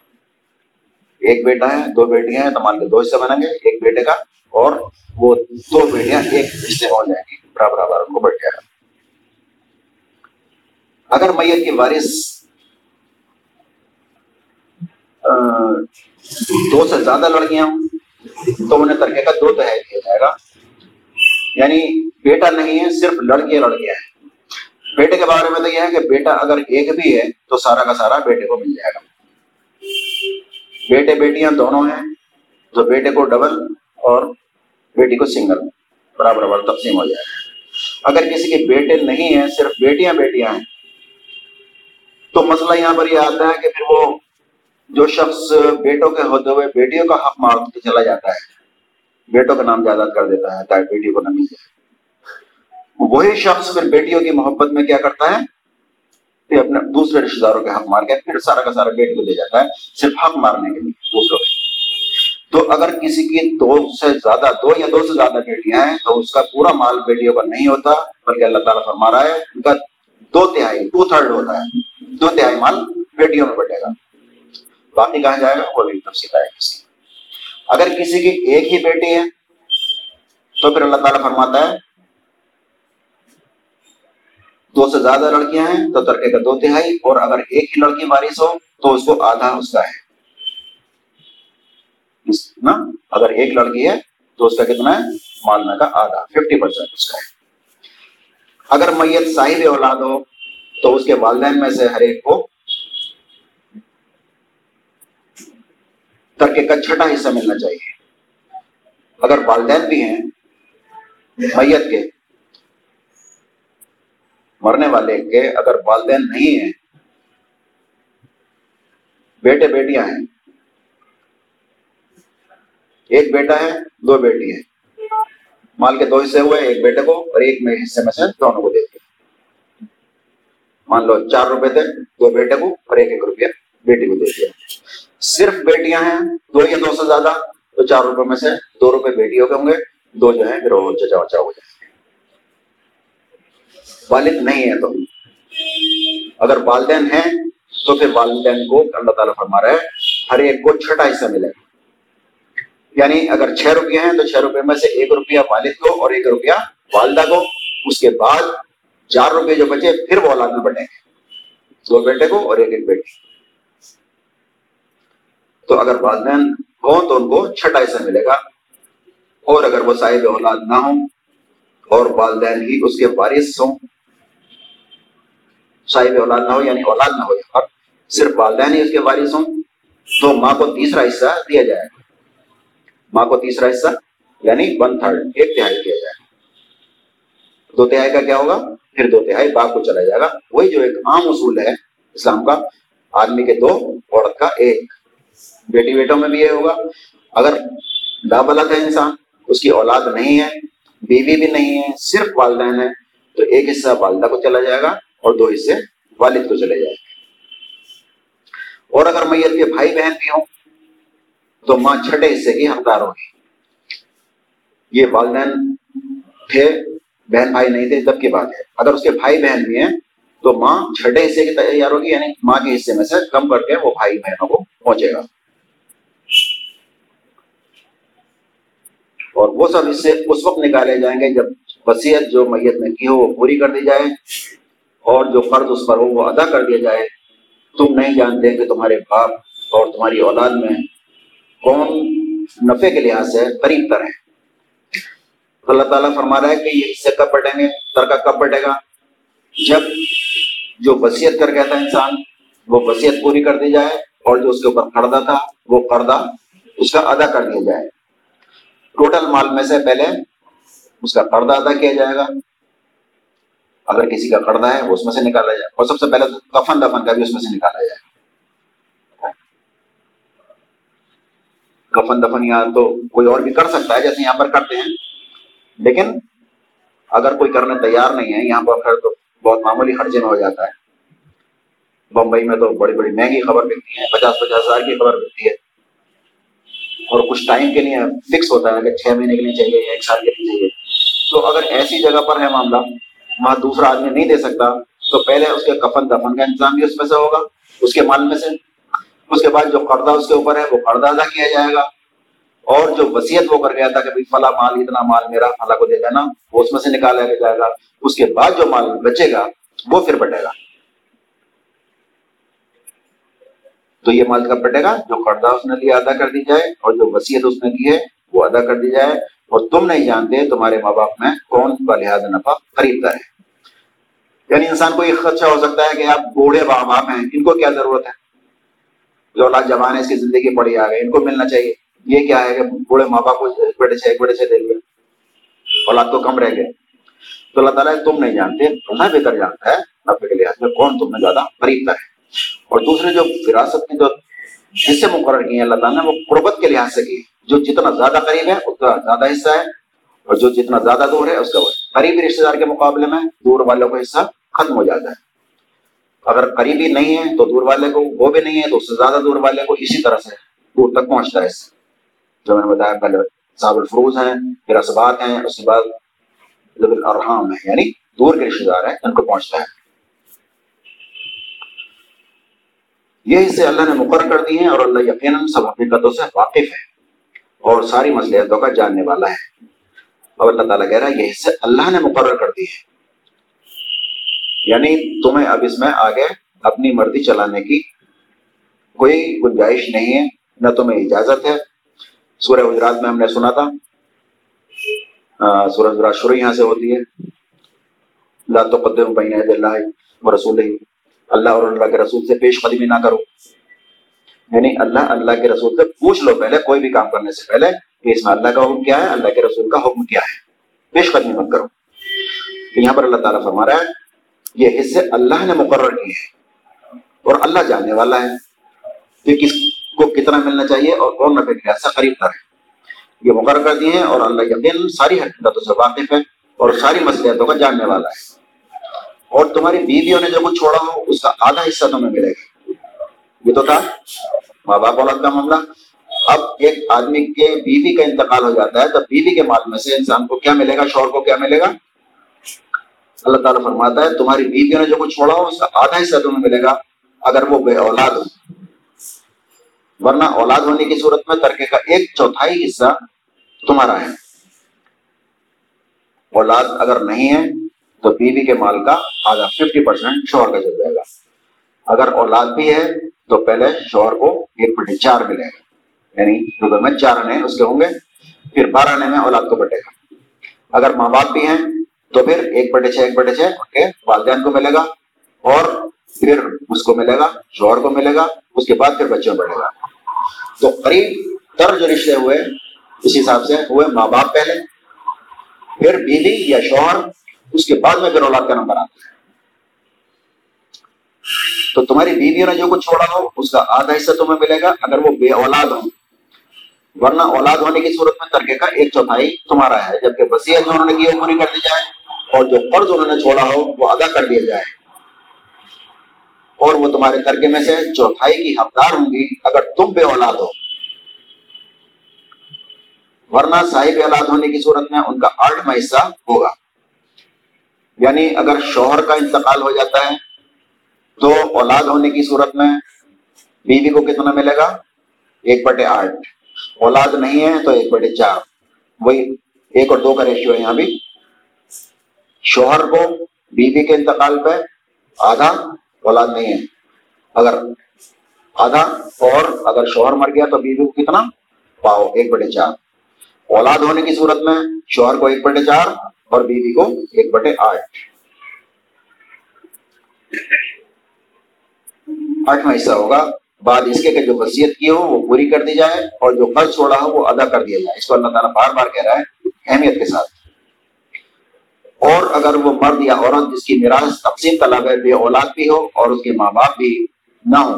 ایک بیٹا ہے، دو بیٹیاں ہیں، تو مان کے دو حصے بنیں گے، ایک بیٹے کا اور وہ دو بیٹیاں ایک حصے ہو جائیں گی، برابر برابر ان کو بٹ جائے گا۔ اگر میت کی وارث دو سے زیادہ لڑکیاں ہوں، تو انہیں ترکے کا دو تہائی دیا جائے گا۔ یعنی بیٹا نہیں ہے، صرف لڑکیاں لڑکیاں ہیں۔ بیٹے کے بارے میں تو یہ ہے کہ بیٹا اگر ایک بھی ہے تو سارا کا سارا بیٹے کو مل جائے گا۔ بیٹے بیٹیاں دونوں ہیں تو بیٹے کو ڈبل اور بیٹی کو سنگل برابر برابر تقسیم ہو جائے۔ گا اگر کسی کے بیٹے نہیں ہیں، صرف بیٹیاں بیٹیاں ہیں، تو مسئلہ یہاں پر یہ آتا ہے کہ پھر وہ جو شخص بیٹوں کے ہوتے ہوئے بیٹیوں کا حق مار کے چلا جاتا ہے۔ بیٹوں کا نام جائیداد کر دیتا ہے تاکہ بیٹی کو نہ مل جائے۔ وہی شخص پھر بیٹیوں کی محبت میں کیا کرتا ہے؟ کہ اپنے دوسرے رشتے داروں کے حق مار کے پھر سارا کا سارا بیٹی کو دے جاتا ہے، صرف حق مارنے کے لیے دوسروں کے۔ تو اگر کسی کی دو سے زیادہ، دو یا دو سے زیادہ بیٹیاں ہیں، تو اس کا پورا مال بیٹیوں پر نہیں ہوتا، بلکہ اللہ تعالیٰ فرما رہا ہے، ان کا دو تہائی ٹو تھرڈ ہوتا ہے۔ دو تہائی مال بیٹیوں میں بٹے گا۔ باقی کہاں جائے گا وہ بھی تفصیل آئے کسی اگر کسی کی ایک ہی بیٹی ہے، تو پھر اللہ تعالیٰ فرماتا ہے دو سے زیادہ لڑکیاں ہیں، تو ترکے کا دو تہائی، اور اگر ایک ہی لڑکی وارث ہو، تو اس کو آدھا اس کا ہے نا، اگر ایک لڑکی ہے، تو اس کا کتنا ہے؟ مالنا کا آدھا ففٹی پرسینٹ اس کا ہے۔ اگر میت صاحب اولاد ہو، تو اس کے والدین میں سے ہر ایک کو ترکے کا چھٹا حصہ ملنا چاہیے۔ اگر والدین بھی ہیں، میت کے مرنے والے کے اگر والدین نہیں ہیں، بیٹے بیٹیاں ہیں۔ ایک بیٹا ہے، دو بیٹی ہیں۔ مال کے دو حصے ہوئے ایک بیٹے کو اور ایک میں حصے میں سے دونوں کو دیتے مان لو چار روپے تھے، دو بیٹے کو اور ایک ایک روپیہ بیٹی کو دے دیا صرف بیٹیاں ہیں، دو یا دو سے زیادہ، تو چار روپے میں سے دو روپے بیٹیوں کے ہوں گے، دو جو ہیں، پھر وہ چچا وچا ہو جائیں۔ والد نہیں ہے تو۔ اگر والدین ہیں تو پھر والدین کو اللہ تعالیٰ فرما رہا ہے، ہر ایک کو چھٹا حصہ ملے۔ گا یعنی اگر چھ روپیہ ہیں تو چھ روپے میں سے ایک روپیہ والد کو اور ایک روپیہ والدہ کو۔ اس کے بعد چار روپے جو بچے پھر وہ اولاد میں بٹیں گے۔ دو بیٹے کو اور ایک ایک بیٹی تو اگر والدین ہوں تو ان کو چھٹا حصہ ملے گا۔ اور اگر وہ صاحب اولاد نہ ہوں اور والدین ہی اس کے وارث ہوں صاحب اولاد نہ ہو یعنی اولاد نہ ہو صرف والدین ہی اس کے وارث ہوں تو ماں کو تیسرا حصہ دیا جائے گا۔ ماں کو تیسرا حصہ یعنی ون تھرڈ ایک تہائی کیا جائے دو تہائی کا کیا ہوگا؟ پھر دو تہائی باپ کو چلا جائے گا۔ وہی جو ایک عام اصول ہے اسلام کا، آدمی کے دو، عورت کا ایک۔ بیٹی بیٹوں میں بھی یہ ہوگا۔ اگر دابلت ہے انسان، اس کی اولاد نہیں ہے، بیوی بھی نہیں ہے، صرف والدین ہے تو ایک حصہ والدہ کو چلا جائے گا۔ اور دو حصے والد کو چلے جائے گا اور اگر میت کے بھائی بہن بھی ہوں تو ماں چھٹے حصے کی حقدار ہوگی۔ یہ والدین تھے، بہن بھائی نہیں تھے تب کی بات ہے۔ اگر اس کے بھائی بہن بھی ہیں تو ماں چھٹے حصے کی تیار ہوگی یعنی ماں کے حصے میں سے کم کر کے وہ بھائی بہنوں کو پہنچے گا۔ اور وہ سب حصے اس وقت نکالے جائیں گے جب وسیعت جو میت نے کی ہو وہ پوری کر دی جائے۔ اور جو قرض اس پر ہو وہ ادا کر دیا جائے۔ تم نہیں جانتے کہ تمہارے باپ اور تمہاری اولاد میں کون نفے کے لحاظ سے قریب تر ہے اللہ تعالیٰ فرما رہا ہے کہ یہ حصے کب بٹیں گے؟ ترکا کب بٹے گا؟ جب جو وسیعت کر گیا تھا انسان، وہ وسیعت پوری کر دی جائے اور جو اس کے اوپر قرضہ تھا، وہ قرضہ اس کا ادا کر دیا جائے۔ ٹوٹل مال میں سے پہلے اس کا قرضہ ادا کیا جائے گا۔ اگر کسی کا قرضہ ہے، وہ اس میں سے نکالا جائے۔ اور سب سے پہلے کفن دفن کا بھی اس میں سے نکالا جائے۔ کفن دفن یہاں تو کوئی اور بھی کر سکتا ہے، جیسے یہاں پر کرتے ہیں۔ لیکن اگر کوئی کرنے تیار نہیں ہے، یہاں پر تو بہت معمولی خرچے میں ہو جاتا ہے۔ بمبئی میں تو بڑی بڑی مہنگی خبر ملتی ہے پچاس پچاس ہزار کی خبر ملتی ہے۔ اور کچھ ٹائم کے لیے فکس ہوتا ہے کہ چھ مہینے کے لیے چاہیے یا ایک سال کے لیے چاہیے۔ تو اگر ایسی جگہ پر ہے معاملہ وہاں دوسرا آدمی نہیں دے سکتا، تو پہلے اس کے کفن دفن کا انتظام بھی اس میں سے ہوگا، اس کے مال میں سے۔ اس کے بعد جو قرضہ اس کے اوپر ہے، وہ قرضہ ادا کیا جائے گا۔ اور جو وسیعت وہ کر گیا تھا کہ فلاں مال، اتنا مال میرا، فلاں کو دے دینا، وہ اس میں سے نکالا جائے گا۔ اس کے بعد جو مال بچے گا، وہ پھر بٹے گا۔ تو یہ مال کب بٹے گا؟ جو قرضہ اس نے لیا ادا کر دی جائے اور جو وسیعت اس نے کی ہے، وہ ادا کر دی جائے۔ اور تم نہیں جانتے تمہارے ماں باپ میں کون کا لحاظ نفع خریدتا ہے۔ یعنی انسان کو یہ خدشہ ہو سکتا ہے کہ آپ بوڑھے ماں باپ ہیں، ان کو کیا ضرورت ہے؟ جو اولاد جوان ہے، اس کی زندگی پڑی آ گئی، ان کو ملنا چاہیے۔ یہ کیا ہے کہ بوڑھے ماں باپ کو ایک بیٹے سے ایک بیٹے سے دے دیا اولاد کو کم رہ گئے تو اللہ تعالیٰ تم نہیں جانتے، تمہیں بہتر جانتا ہے نفے کے لحاظ میں کون تم نے زیادہ قریب ہے۔ اور دوسرے جو وراثت کی جو حصے مقرر کیے ہیں، اللہ تعالیٰ نے وہ قربت کے لحاظ سے کی جو جتنا زیادہ قریب ہے اس کا زیادہ حصہ ہے، اور جو جتنا زیادہ دور ہے، اس کا قریبی رشتے دار کے مقابلے میں دور والوں کا حصہ ختم ہو جاتا ہے۔ اگر قریبی نہیں ہے تو دور والے کو وہ بھی نہیں ہے، تو اس سے زیادہ دور والے کو اسی طرح سے دور تک پہنچتا ہے۔ جو میں نے بتایا، پہلے صاحب الفروز ہیں، پھر اسبات ہیں، اس کے بعد الرحام ہیں۔ یعنی دور کے رشتے دار ہیں، ان کو پہنچتا ہے۔ یہ حصے اللہ نے مقرر کر دی ہیں اور اللہ یقیناً سب حقیقتوں سے واقف ہے اور ساری مصلحتوں کا جاننے والا ہے۔ اور اللہ تعالیٰ کہہ رہا ہے، یہ حصے اللہ نے مقرر کر دی ہے۔ یعنی تمہیں اب اس میں آگے اپنی مرضی چلانے کی کوئی گنجائش نہیں ہے، نہ تمہیں اجازت ہے۔ سورہ گجرات میں ہم نے سنا تھا۔ سورہ گجرات شروع یہاں سے ہوتی ہے۔ اللہ تو قدم بین اللہ رسول اللہ اور اللہ کے رسول سے پیش قدمی نہ کرو۔ یعنی اللہ اللہ کے رسول سے پوچھ لو پہلے کوئی بھی کام کرنے سے پہلے کہ اس میں اللہ کا حکم کیا ہے، اللہ کے رسول کا حکم کیا ہے۔ پیش قدمی مت کرو۔ یہاں پر اللہ تعالیٰ فرما رہا ہے، یہ حصے اللہ نے مقرر کیے ہیں اور اللہ جاننے والا ہے۔ کہ کس کو کتنا ملنا چاہیے اور کون نفے کے ایسا قریب تر ہے۔ یہ مقرر کر دیے ہیں اور اللہ یقین ساری حقیقتوں سے واقف ہے اور ساری مسئلتوں کا جاننے والا ہے۔ اور تمہاری بیویوں نے جو کچھ چھوڑا ہو، اس کا آدھا حصہ تمہیں ملے گا۔ یہ تو تھا۔ ماں باپ اولاد کا معاملہ۔ اب ایک آدمی کے بیوی کا انتقال ہو جاتا ہے تو بیوی کے مال میں سے انسان کو کیا ملے گا؟ شوہر کو کیا ملے گا؟ اللہ تعالیٰ فرماتا ہے، تمہاری بیویوں نے جو کچھ چھوڑا ہو، اس کا آدھا حصہ تمہیں ملے گا، اگر وہ بے اولاد ہو۔ ورنہ اولاد ہونے کی صورت میں ترکے کا ایک چوتھائی حصہ تمہارا ہے۔ اولاد اگر نہیں ہے، تو بیوی کے مال کا آدھا ففٹی پرسینٹ شوہر کا چل جائے گا۔ اگر اولاد بھی ہے تو پہلے شوہر کو ایک بٹے چار ملے گا۔ یعنی روپے میں چار آنے اس کے ہوں گے۔ پھر بارہ آنے میں اولاد کو بٹے گا۔ اگر ماں باپ بھی ہیں، تو پھر ایک بٹے چھ، ایک بٹے چھ ان کے والدین کو ملے گا۔ اور پھر اس کو ملے گا، شوہر کو ملے گا۔ اس کے بعد پھر بچوں کو ملے گا۔ تو قریب تر جو رشتے ہوئے اس حساب سے ہوئے ماں باپ پہلے، پھر بیوی یا شوہر، اس کے بعد میں پھر اولاد کا نمبر آتا ہے۔ تو تمہاری بیویوں نے جو کچھ چھوڑا ہو، اس کا آدھا حصہ تمہیں ملے گا اگر وہ بے اولاد ہو ورنہ اولاد ہونے کی صورت میں ترکے کا ایک چوتھائی تمہارا ہے، جبکہ وسیعت جو انہوں نے کی وہ پوری کر دی جائے۔ اور جو قرض انہوں نے چھوڑا ہو، وہ ادا کر دیا جائے۔ اور وہ تمہارے ترکے میں سے چوتھائی کی حقدار ہوں گی اگر تم بے اولاد ہو۔ ورنہ صاحب اولاد ہونے کی صورت میں ان کا آٹھواں حصہ ہوگا۔ یعنی اگر شوہر کا انتقال ہو جاتا ہے تو اولاد ہونے کی صورت میں بیوی کو کتنا ملے گا؟ ایک بٹے آٹھ۔ اولاد نہیں ہے تو ایک بٹے چار۔ وہی ایک اور دو کا ریشیو ہے یہاں بھی۔ شوہر کو بیوی کے انتقال پہ آدھا، اولاد نہیں ہے۔ اگر آدھا اور اگر شوہر مر گیا تو بیوی کو کتنا؟ پاؤ، ایک بٹے چار۔ اولاد ہونے کی صورت میں شوہر کو ایک بٹے چار اور بیوی کو ایک بٹے آٹھ۔ آٹھواں حصہ ہوگا۔ بعد اس کے کہ جو وصیت کی ہو، وہ پوری کر دی جائے اور جو قرض چھوڑا ہو، وہ ادا کر دیا جائے۔ اس کو اللہ تعالیٰ بار بار کہہ رہا ہے اہمیت کے ساتھ۔ اور اگر وہ مرد یا عورت جس کی میراث تقسیم طلب ہے بے اولاد بھی ہو اور اس کے ماں باپ بھی نہ ہو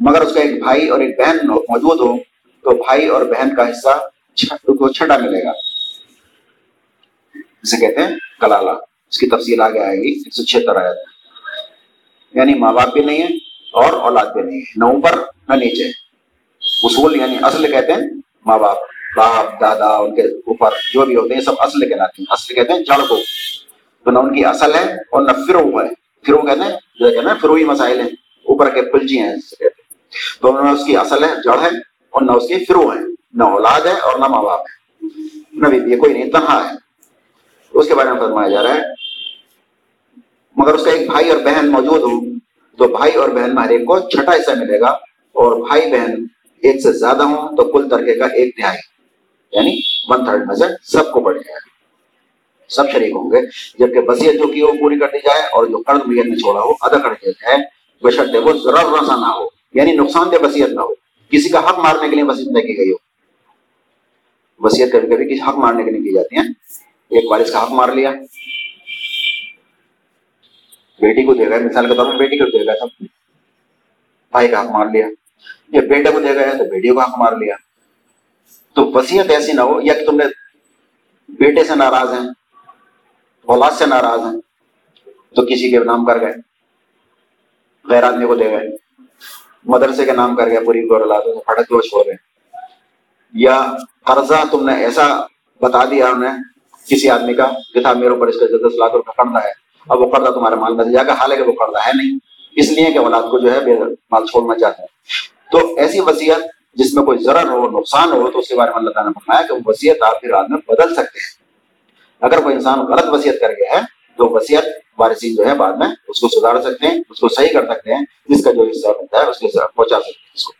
مگر اس کا ایک بھائی اور ایک بہن موجود ہو تو بھائی اور بہن کا حصہ کو چھٹا ملے گا۔ اسے کہتے ہیں کلالہ۔ اس کی تفصیل آگے آئے گی۔ ایک سو چھتر آیا یعنی ماں باپ بھی نہیں ہے اور اولاد بھی نہیں ہے نہ اوپر نہ نیچے۔ اصول یعنی اصل کہتے ہیں ماں باپ باپ، دادا، ان کے اوپر جو بھی ہوتے ہیں سب اصل کہلاتے ہیں۔ اصل کہتے ہیں جڑ کو۔ تو نہ ان کی اصل ہے اور نہ فرو ہے۔ فرو کہتے ہیں، جو کہتے ہیں فروئی مسائل ہیں۔ اوپر کے پلجی ہیں۔ تو نہ اس کی اصل ہے جڑ ہے اور نہ اس کی فرو ہے۔ نہ اولاد ہے اور نہ ماں باپ۔ ہے نہ بھی یہ کوئی نہیں، تنہا ہے۔ اس کے بارے میں فرمایا جا رہا ہے۔ مگر اس کا ایک بھائی اور بہن موجود ہوں۔ تو بھائی اور بہن میں ہر ایک کو چھٹا حصہ ملے گا اور بھائی بہن ایک سے زیادہ ہوں تو کل ترکے کا ایک تہائی۔ یعنی ون تھرڈ میں سے سب کو بڑھ جائے سب شریک ہوں گے۔ جبکہ وسیعت جو کی وہ پوری کر دی جائے اور جو قرض میت نے چھوڑا ہو، ادا کر دیا جائے۔ بشرطے وہ ضرور رسا نہ ہو یعنی نقصان دہ وسیعت نہ ہو۔ کسی کا حق مارنے کے لیے وسیعت نہ کی گئی ہو۔ وسیعت کبھی کبھی کسی حق مارنے کے لیے کی جاتی ہیں؟ ایک وارث کا حق مار لیا۔ بیٹی کو دے گا مثال کے طور پر بیٹی کو دے گا سب بھائی کا حق مار لیا یا بیٹے کو دے گا تو بیٹیوں کا حق مار لیا۔ تو وسیعت ایسی نہ ہو یا کہ تم نے بیٹے سے ناراض ہیں، اولاد سے ناراض ہیں، تو کسی کے نام کر گئے، غیر آدمی کو دے گئے، مدرسے کے نام کر گئے، پوری اولاد پھٹک کے وہ چھوڑ گئے۔ یا قرضہ تم نے ایسا بتا دیا انہیں، کسی آدمی کا، کہ تھا میرے اوپر اس کا دس لاکھ روپے قرضہ ہے اب وہ قرضہ تمہارے مال میں جائے گا، حالانکہ وہ قرضہ ہے نہیں۔ اس لیے کہ اولاد کو جو ہے بے مال چھوڑنا چاہتے ہیں۔ تو ایسی وصیت جس میں کوئی ضرر ہو، نقصان ہو، تو اس کے بارے میں اللہ تعالیٰ نے فرمایا کہ وہ وصیت آپ پھر رات میں بدل سکتے ہیں۔ اگر کوئی انسان غلط وصیت کر گیا ہے، تو وصیت وارثین جو ہے بعد میں اس کو سدھار سکتے ہیں، اس کو صحیح کر سکتے ہیں، جس کا جو حصہ بنتا ہے، اس کے پہنچا سکتے ہیں اس کو۔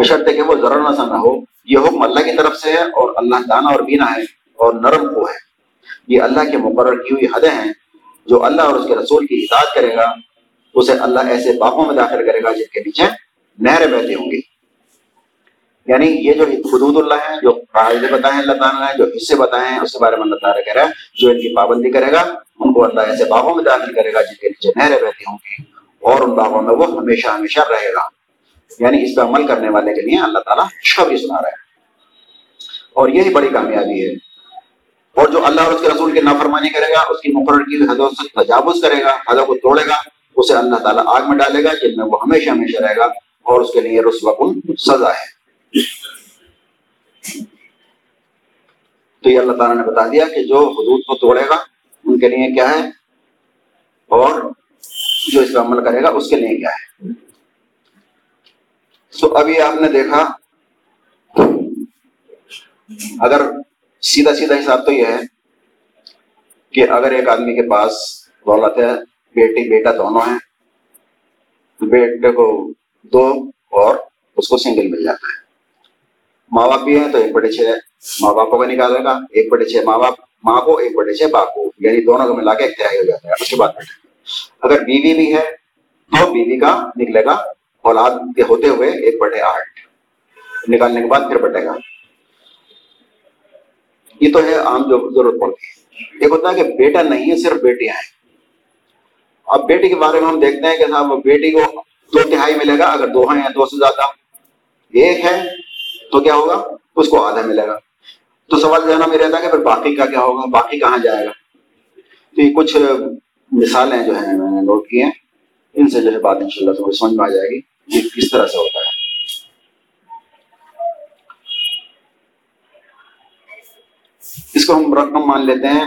بشرطے کہ وہ ضرر نہ نہ ہو۔ یہ حکم اللہ کی طرف سے ہے اور اللہ دانا اور بینا ہے اور نرم کو ہے۔ یہ اللہ کے مقرر کی ہوئی حدیں ہیں، جو اللہ اور اس کے رسول کی اطاعت کرے گا، اسے اللہ ایسے باغوں میں داخل کرے گا جن کے نیچے نہریں بہتی ہوں گی۔ یعنی یہ جو حدود اللہ ہے جو قاعدے بتائے اللہ تعالیٰ نے، جو حصے بتائے ہیں، اس کے بارے میں اللہ تعالیٰ کہہ رہا ہے، جو ان کی پابندی کرے گا، ان کو اللہ ایسے باغوں میں داخل کرے گا جن کے نیچے نہریں بہتی ہوں گی، اور ان باغوں میں وہ ہمیشہ ہمیشہ رہے گا۔ یعنی اس پہ عمل کرنے والے کے لیے اللہ تعالیٰ خوشخبری سنا رہا ہے۔ اور یہی بڑی کامیابی ہے۔ اور جو اللہ اور اس کے رسول کی نافرمانی کرے گا، اس کی مقرر کی حدوں سے تجاوز کرے گا حدوں کو توڑے گا، اسے اللہ تعالیٰ آگ میں ڈالے گا، جن میں وہ ہمیشہ ہمیشہ رہے گا، اور اس کے لیے رسوا کن سزا ہے۔ تو یہ اللہ تعالیٰ نے بتا دیا کہ جو حدود کو توڑے گا، ان کے لیے کیا ہے؟ اور جو اس کا عمل کرے گا، اس کے لیے کیا ہے؟ تو ابھی آپ نے دیکھا، اگر سیدھا سیدھا حساب تو یہ ہے کہ اگر ایک آدمی کے پاس دولت ہے، بیٹی، بیٹا دونوں ہیں بیٹے کو دو اور اس کو سنگل مل جاتا ہے۔ ماں باپ بھی ہیں تو ایک بڑے چھ ماں باپوں کا نکالے گا، ایک بڑے چھ ماں باپ، ماں کو، ایک بڑے چھ باپ کو۔ یعنی دونوں کو ملا کے ایک تہائی ہو جاتا ہے۔ اس کے بعد اگر بیوی بھی ہے تو بیوی کا نکلے گا، اولاد کے ہوتے ہوئے ایک بڑے آٹھ۔ نکالنے کے بعد پھر بٹے گا۔ یہ تو ہے عام جو ضرورت پڑتی ہے۔ ایک ہوتا ہے کہ بیٹا نہیں ہے، صرف بیٹیاں ہیں۔ اب بیٹی کے بارے میں ہم دیکھتے ہیں کہ صاحب بیٹی کو دو تہائی ملے گا، اگر دو ہیں یا دو سے زیادہ۔ ایک ہے تو کیا ہوگا؟ اس کو آدھا ملے گا۔ تو سوال ذہنوں میں رہتا ہے کہ پھر باقی کا کیا ہوگا؟ باقی کہاں جائے گا؟ تو یہ کچھ مثالیں جو ہیں میں نے نوٹ کی ہیں۔ ان سے جو ہے بات ان شاء اللہ تھوڑی سمجھ میں آ جائے گی یہ کس طرح سے ہوتا ہے۔ اس کو ہم رقم مان لیتے ہیں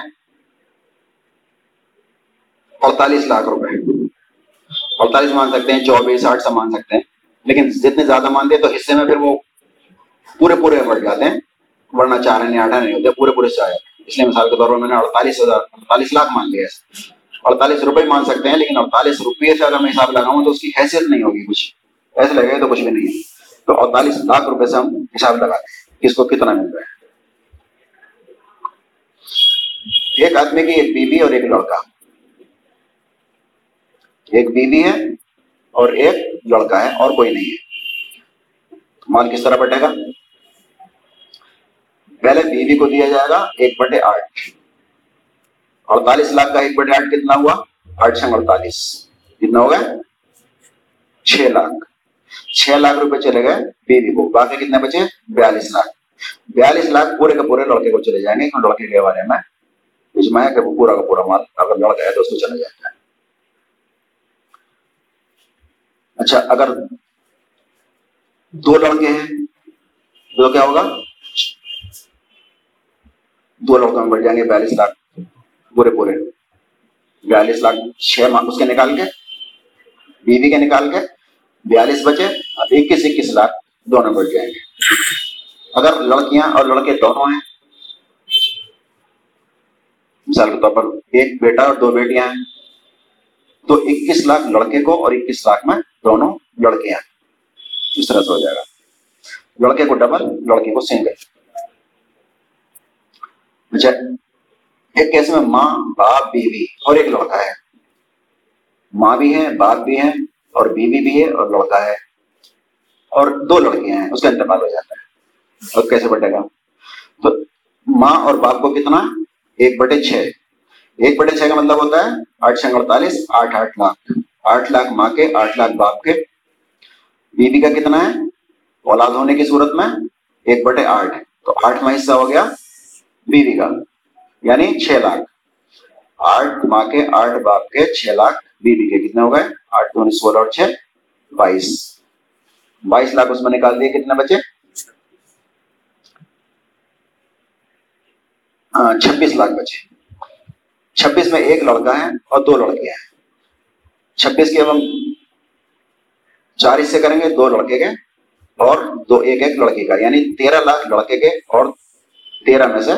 اڑتالیس لاکھ روپے۔ اڑتالیس مان سکتے ہیں، چوبیس، آٹھ سا مان سکتے ہیں۔ لیکن جتنے زیادہ مان دے تو حصے میں پھر وہ پورے پورے بڑھ جاتے ہیں۔ ورنہ چار نہیں، آٹھ نہیں ہوتے، پورے پورے سے اس لیے مثال کے طور پر میں نے اڑتالیس ہزار، اڑتالیس لاکھ مان لیا اڑتالیس روپے مان سکتے ہیں، لیکن اڑتالیس روپئے سے اگر میں حساب لگاؤں تو اس کی حیثیت نہیں ہوگی کچھ۔ ایسے لگے گا تو کچھ بھی نہیں تو اڑتالیس لاکھ روپے سے ہم حساب لگاتے ہیں کس کو کتنا مل رہا ہے۔ ایک آدمی کی ایک بیوی اور ایک لڑکا۔ ایک بیوی ہے اور ایک لڑکا ہے اور کوئی نہیں ہے۔ مال کس طرح بٹے گا؟ پہلے بیوی کو دیا جائے گا ایک بٹے آٹھ۔ اڑتالیس لاکھ کا ایک بٹے آٹھ کتنا ہوا؟ آٹھ سنگ اڑتالیس۔ کتنا ہو گیا؟ چھ لاکھ۔ چھ لاکھ روپے چلے گئے بیوی کو۔ باقی کتنے بچے؟ بیالیس لاکھ۔ بیالیس لاکھ پورے کے پورے لڑکے کو چلے جائیں گے۔ لڑکے کے بارے میں اجماع کہ وہ پورا کا پورا مال اگر لڑکا ہے تو اس کو چلا جاتا ہے اچھا اگر دو لڑکے ہیں تو کیا ہوگا دو لڑکوں میں بڑھ جائیں گے بیالیس لاکھ پورے پورے بیالیس لاکھ چھ ماہ اس کے نکال کے بیوی کے نکال کے بیالیس بچے اکیس اکیس لاکھ دونوں بڑھ جائیں گے اگر لڑکیاں اور لڑکے دونوں ہیں مثال کے طور پر ایک بیٹا اور دو بیٹیاں ہیں۔ تو اکیس لاکھ لڑکے کو اور اکیس لاکھ میں دونوں لڑکیاں اس طرح سے ہو جائے گا۔ لڑکے کو ڈبل لڑکی کو سنگل۔ اچھا ایک کیسے میں ماں، باپ، بیوی اور ایک لڑکا ہے۔ ماں بھی ہے باپ بھی ہے اور بیوی بھی ہے اور لڑکا ہے۔ اور دو لڑکیاں ہیں، اس کا انتقال ہو جاتا ہے۔ اور کیسے بٹے گا؟ تو ماں اور باپ کو کتنا؟ ایک بٹے چھ۔ ایک بٹے چھ کا مطلب ہوتا ہے آٹھ چھ اڑتالیس، آٹھ آٹھ لاکھ۔ آٹھ لاکھ ماں کے، آٹھ لاکھ باپ کے۔ بیوی کا کتنا ہے؟ اولاد ہونے کی صورت میں ایک بٹے آٹھ۔ تو آٹھواں حصہ ہو گیا بیوی کا یعنی چھ لاکھ۔ آٹھ ماں کے، آٹھ باپ کے چھ لاکھ بیوی کے کتنے ہو گئے؟ آٹھ دو سولہ اور چھ، بائیس۔ بائیس لاکھ اس میں نکال دیے کتنے بچے؟ ہاں، چھبیس لاکھ بچے۔ چھبیس میں ایک لڑکا ہے اور دو لڑکیاں ہیں۔ چھبیس کے اب ہم چار حصے کریں گے دو لڑکے کے اور دو ایک ایک لڑکے کا یعنی تیرہ لاکھ لڑکے کے اور تیرہ میں سے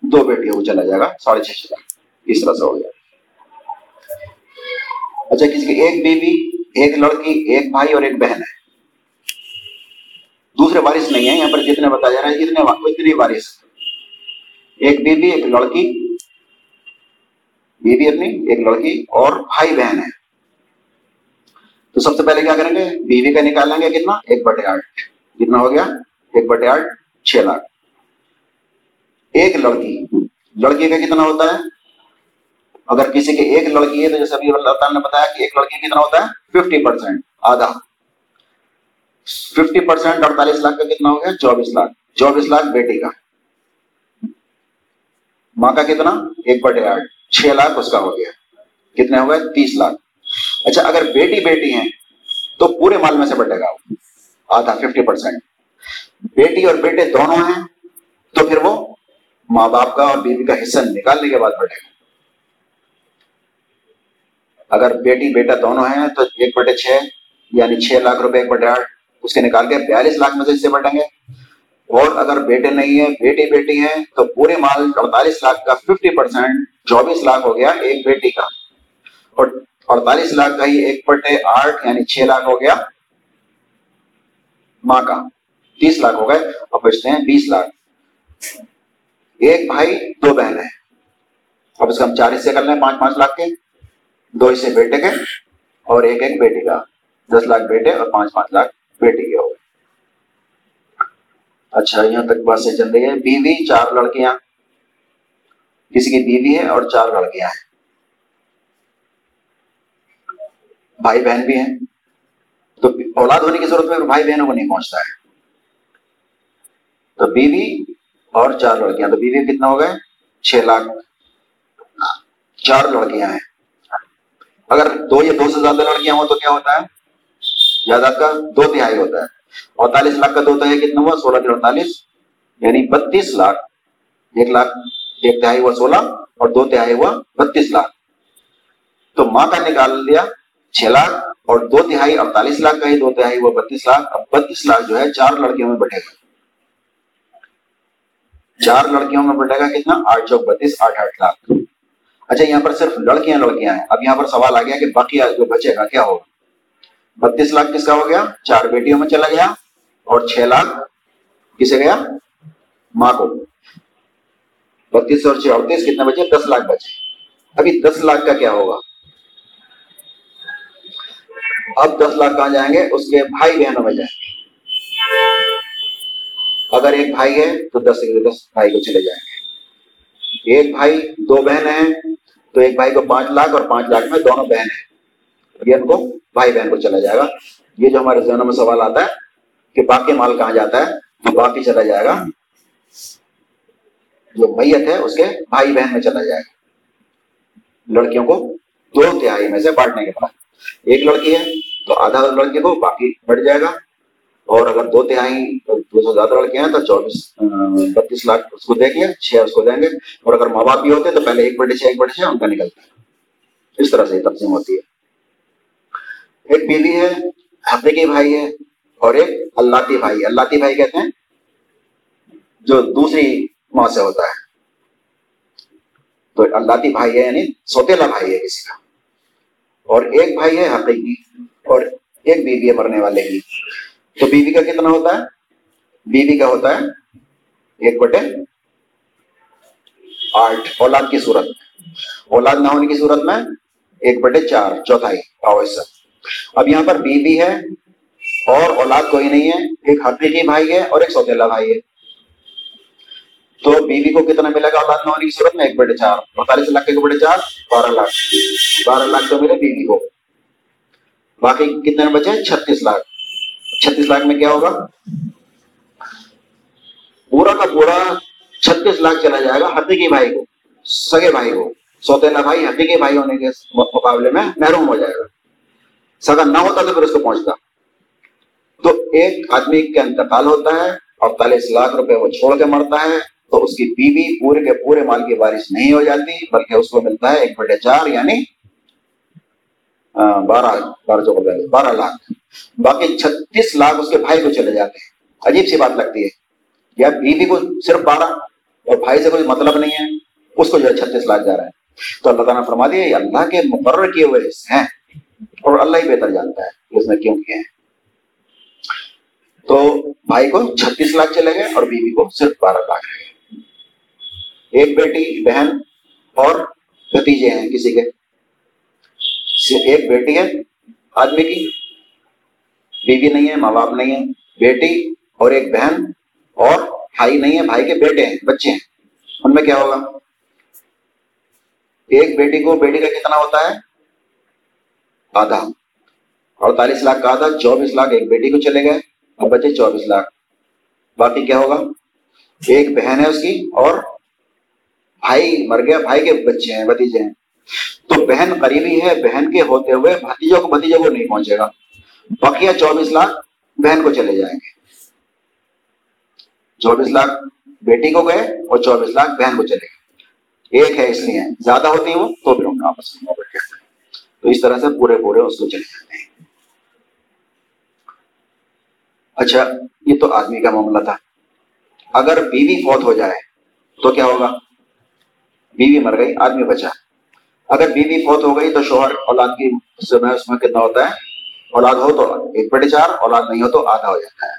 دو بیٹی وہ چلا جائے گا، ساڑھے چھ لاکھ اس طرح سے ہو گیا۔ اچھا کسی کی ایک بیوی، ایک لڑکی، ایک بھائی اور ایک بہن ہے۔ دوسرے بارش نہیں ہے یہاں پر جتنے بتایا جا رہا ہے جتنے اتنی بارش ایک بیوی، ایک لڑکی۔ بیوی اپنی، ایک لڑکی اور بھائی بہن ہے تو سب سے پہلے کیا کریں گے؟ بیوی کا نکال لیں گے کتنا؟ ایک بٹے آٹھ۔ کتنا ہو گیا؟ ایک بٹے آٹھ، چھ لاکھ۔ ایک لڑکی۔ لڑکی کا کتنا ہوتا ہے؟ اگر کسی کی ایک لڑکی ہے تو جیسے ابھی اللہ تعالیٰ نے بتایا کہ ایک لڑکی کتنا ہوتا ہے؟ ففٹی پرسینٹ آدھا۔ ففٹی پرسینٹ اڑتالیس لاکھ کا کتنا ہو گیا؟ چوبیس لاکھ۔ چوبیس لاکھ بیٹی کا۔ ماں کا کتنا؟ ایک بٹے آٹھ۔ چھ لاکھ اس کا ہو گیا۔ کتنے ہو گئے؟ تیس لاکھ۔ اچھا اگر بیٹی بیٹی ہیں تو پورے مال میں سے بٹے گا۔ آدھا ففٹی پرسینٹ بیٹی اور بیٹے دونوں ہیں تو پھر وہ ماں باپ کا اور بیوی کا حصہ نکالنے کے بعد بٹے گا۔ اگر بیٹی بیٹا دونوں ہیں تو ایک بٹے چھ یعنی چھ لاکھ روپے، ایک بٹے آٹھ۔ اس کے نکال کے بیالیس لاکھ میں سے حصے بٹیں گے۔ اور اگر بیٹے نہیں ہیں، بیٹی بیٹی ہیں، تو پورے مال اڑتالیس لاکھ کا ففٹی پرسینٹ چوبیس لاکھ ہو گیا ایک بیٹی کا۔ اور اڑتالیس لاکھ کا ہی ایک بٹے آٹھ یعنی چھ لاکھ ہو گیا ماں کا۔ تیس لاکھ ہو گئے اور بچتے ہیں بیس لاکھ۔ ایک بھائی، دو بہن ہے اب اس کا ہم چار حصے کر لیں، پانچ پانچ لاکھ کے۔ دو حصے بیٹے کے اور ایک ایک بیٹی کا۔ دس لاکھ بیٹے اور پانچ پانچ لاکھ بیٹی کے۔ ہو اچھا یہاں تک بات سے چل رہی ہے بیوی چار لڑکیاں۔ کسی کی بیوی ہے اور چار لڑکیاں ہیں۔ بھائی بہن بھی ہیں۔ تو اولاد ہونے کی ضرورت میں بھائی بہنوں کو نہیں پہنچتا ہے۔ تو بیوی اور چار لڑکیاں۔ تو بیوی کتنا ہو گئے؟ چھ لاکھ۔ چار لڑکیاں ہیں۔ اگر دو یا دو سے زیادہ لڑکیاں ہوں تو کیا ہوتا ہے؟ زیادہ کا دو تہائی ہوتا ہے۔ اڑتالیس لاکھ کا دو تہائی کتنا ہوا، سولہ اڑتالیس یعنی بتیس لاکھ۔ ایک لاکھ، ایک تہائی ہوا، سولہ۔ اور دو تہائی ہوا، بتیس لاکھ۔ تو ماں کا نکال لیا، چھ لاکھ۔ اور دو تہائی اڑتالیس لاکھ کا ہی، دو تہائی وہ بتیس لاکھ۔ اب بتیس لاکھ جو ہے، چار لڑکیوں میں بٹے گا۔ چار لڑکیوں میں بٹے گا کتنا؟ آٹھ چوک بتیس، آٹھ آٹھ لاکھ۔ اچھا یہاں پر صرف لڑکیاں لڑکیاں ہیں۔ اب یہاں پر سوال آ گیا کہ باقی جو بچے گا، کیا ہوگا؟ بتیس لاکھ کس کا ہو گیا؟ چار بیٹیوں میں چلا گیا اور چھ لاکھ کسے گیا؟ ماں کو۔ بتیس اور چھ اڑتیس کتنے بچے؟ دس لاکھ بچے۔ ابھی دس لاکھ کا کیا ہوگا؟ اب دس لاکھ کہاں جائیں گے؟ اس کے بھائی بہنوں میں جائیں گے۔ اگر ایک بھائی ہے تو دس دس بھائی کو چلے جائیں گے۔ ایک بھائی دو بہن ہیں تو ایک بھائی کو پانچ لاکھ اور پانچ لاکھ میں دونوں بہن ہیں۔ یہ ان کو بھائی بہن کو چلا جائے گا۔ یہ جو ہمارے ذہنوں میں سوال آتا ہے کہ باقی مال کہاں جاتا ہے تو باقی چلا جائے گا۔ جو میت ہے، اس کے بھائی بہن میں چلا جائے گا۔ لڑکیوں کو دو تہائی میں سے بانٹنے کے بعد۔ ایک لڑکی ہے تو آدھا لڑکی کو باقی بڑھ جائے گا۔ اور اگر دو تہائی دو سو زیادہ لڑکے ہیں تو چوبیس بتیس لاکھ اس کو دے گیا چھ اس کو دیں گے۔ اور اگر ماں باپ بھی ہوتے تو پہلے ایک بڑے چھ ایک بڑے چھ ان کا نکلتا۔ ہے اس طرح سے تقسیم ہوتی ہے۔ ایک بیوی ہے حقیقی بھائی ہے اور ایک اللہ بھائی اللہ بھائی کہتے ہیں، جو دوسری ماں سے ہوتا ہے۔ تو اللہ بھائی ہے یعنی سوتےلا بھائی ہے کسی کا۔ اور ایک بھائی ہے حقیقی اور ایک بیوی ہے مرنے والے کی۔ تو بیوی کا کتنا ہوتا ہے؟ بیوی کا ہوتا ہے ایک بٹے آٹھ۔ اولاد کی صورت۔ میں اولاد نہ ہونے کی صورت میں ایک بٹے چار، چوتھائی اویسا اب یہاں پر بیوی ہے اور اولاد کوئی نہیں ہے، ایک حقیقی بھائی ہے اور ایک سوتےلا بھائی ہے۔ تو بیوی کو کتنا ملے گا؟ اولاد نہ ہونے کی صورت میں ایک بڑے چار، پینتالیس لاکھ ایک بڑے چار، بارہ لاکھ۔ بارہ لاکھ تو ملے بیوی کو۔ باقی کتنے بچے چھتیس لاکھ۔ چھتیس لاکھ میں کیا ہوگا؟ پورا کا پورا چھتیس لاکھ چلا جائے گا حقیقی بھائی کو، سگے بھائی کو۔ سوتےلا بھائی حقیقی بھائی ہونے کے مقابلے میں محروم ہو جائے گا۔ سگا نہ ہوتا تو پھر اس کو پہنچتا۔ تو ایک آدمی کا انتقال ہوتا ہے، اڑتالیس لاکھ روپے وہ چھوڑ کے مرتا ہے، تو اس کی بیوی پورے کے پورے مال کی بارش نہیں ہو جاتی، بلکہ اس کو ملتا ہے ایک بٹے چار یعنی بارہ بارہ چوکا بارہ لاکھ۔ باقی چھتیس لاکھ اس کے بھائی کو چلے جاتے ہیں۔ عجیب سی بات لگتی ہے۔ یا بیوی کو صرف بارہ، اور بھائی سے کوئی مطلب نہیں ہے، اس کو جو ہے چھتیس لاکھ جا رہا ہے۔ تو اللہ تعالیٰ فرما دیا اللہ کے مقرر کیے ہوئے ہیں۔ اور اللہ ہی بہتر جانتا ہے اس میں کیوں کیے ہیں؟ تو بھائی کو چھتیس لاکھ چلے گئے اور بیوی کو صرف بارہ لاکھ رہے ایک بیٹی، بہن اور بھتیجے ہیں کسی کے۔ ایک بیٹی ہے آدمی کی۔ بیوی نہیں ہے، ماں باپ نہیں ہے۔ بیٹی اور ایک بہن اور بھائی نہیں ہے، بھائی کے بیٹے ہیں، بچے ہیں۔ ان میں کیا ہوگا؟ ایک بیٹی کو بیٹی کا کتنا ہوتا ہے؟ آدھا۔ اڑتالیس لاکھ کا آدھا، چوبیس لاکھ ایک بیٹی کو چلے گئے اور بچے چوبیس لاکھ۔ باقی کیا ہوگا؟ ایک بہن ہے اس کی اور بھائی مر گیا، بھائی کے بچے ہیں بتیجے ہیں۔ تو بہن قریبی ہے، بہن کے ہوتے ہوئے بھتیجوں کو بھتیجوں کو نہیں پہنچے گا۔ بقیہ چوبیس لاکھ بہن کو چلے جائیں گے۔ چوبیس لاکھ بیٹی کو گئے اور چوبیس لاکھ بہن کو چلے گئے۔ ایک ہے اس لیے، زیادہ ہوتی ہیں وہ، تو پھر ان کا آپس میں تو اس طرح سے پورے پورے اس کو چلے جاتے ہیں۔ اچھا یہ تو آدمی کا معاملہ تھا۔ اگر بیوی فوت ہو جائے تو کیا ہوگا؟ بیوی مر گئی، آدمی بچا۔ اگر بیوی فوت ہو گئی تو شوہر، اولاد کی اس میں کتنا ہوتا ہے؟ اولاد ہو تو ایک بڑے چار، اولاد نہیں ہو تو آدھا ہو جاتا ہے۔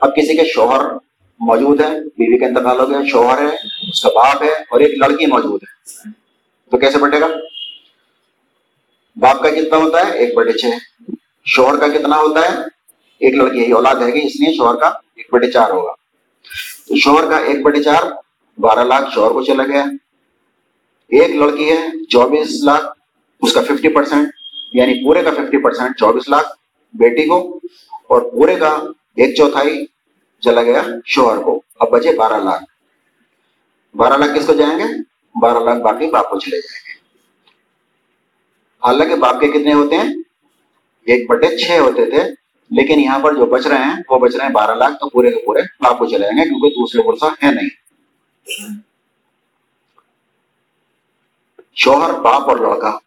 اب کسی کے شوہر موجود ہے، بیوی کا انتقال ہو گیا، شوہر ہے اس کا باپ ہے اور ایک لڑکی موجود ہے۔ تو کیسے بٹے گا؟ باپ کا کتنا ہوتا ہے؟ ایک بڑے چھ شوہر کا کتنا ہوتا ہے؟ ایک لڑکی ہے اولاد ہے گی اس لیے شوہر کا ایک بڑے چار ہوگا۔ تو شوہر کا ایک بڑے چار بارہ لاکھ شوہر کو چلا گیا۔ ایک لڑکی ہے، چوبیس لاکھ، اس کا ففٹی پرسینٹ یعنی پورے کا ففٹی پرسینٹ چوبیس لاکھ بیٹی کو اور پورے کا ایک چوتھائی چلا گیا شوہر کو۔ اب بچے بارہ لاکھ۔ بارہ لاکھ کس کو جائیں گے؟ بارہ لاکھ باقی باپ کو چلے جائیں گے۔ حالانکہ باپ کے کتنے ہوتے ہیں؟ ایک بٹے چھ ہوتے تھے۔ لیکن یہاں پر جو بچ رہے ہیں، وہ بچ رہے ہیں بارہ لاکھ، تو پورے کے پورے باپ کو چلے جائیں گے کیونکہ دوسرے ورثہ ہے نہیں۔ شوہر، باپ اور لڑکا۔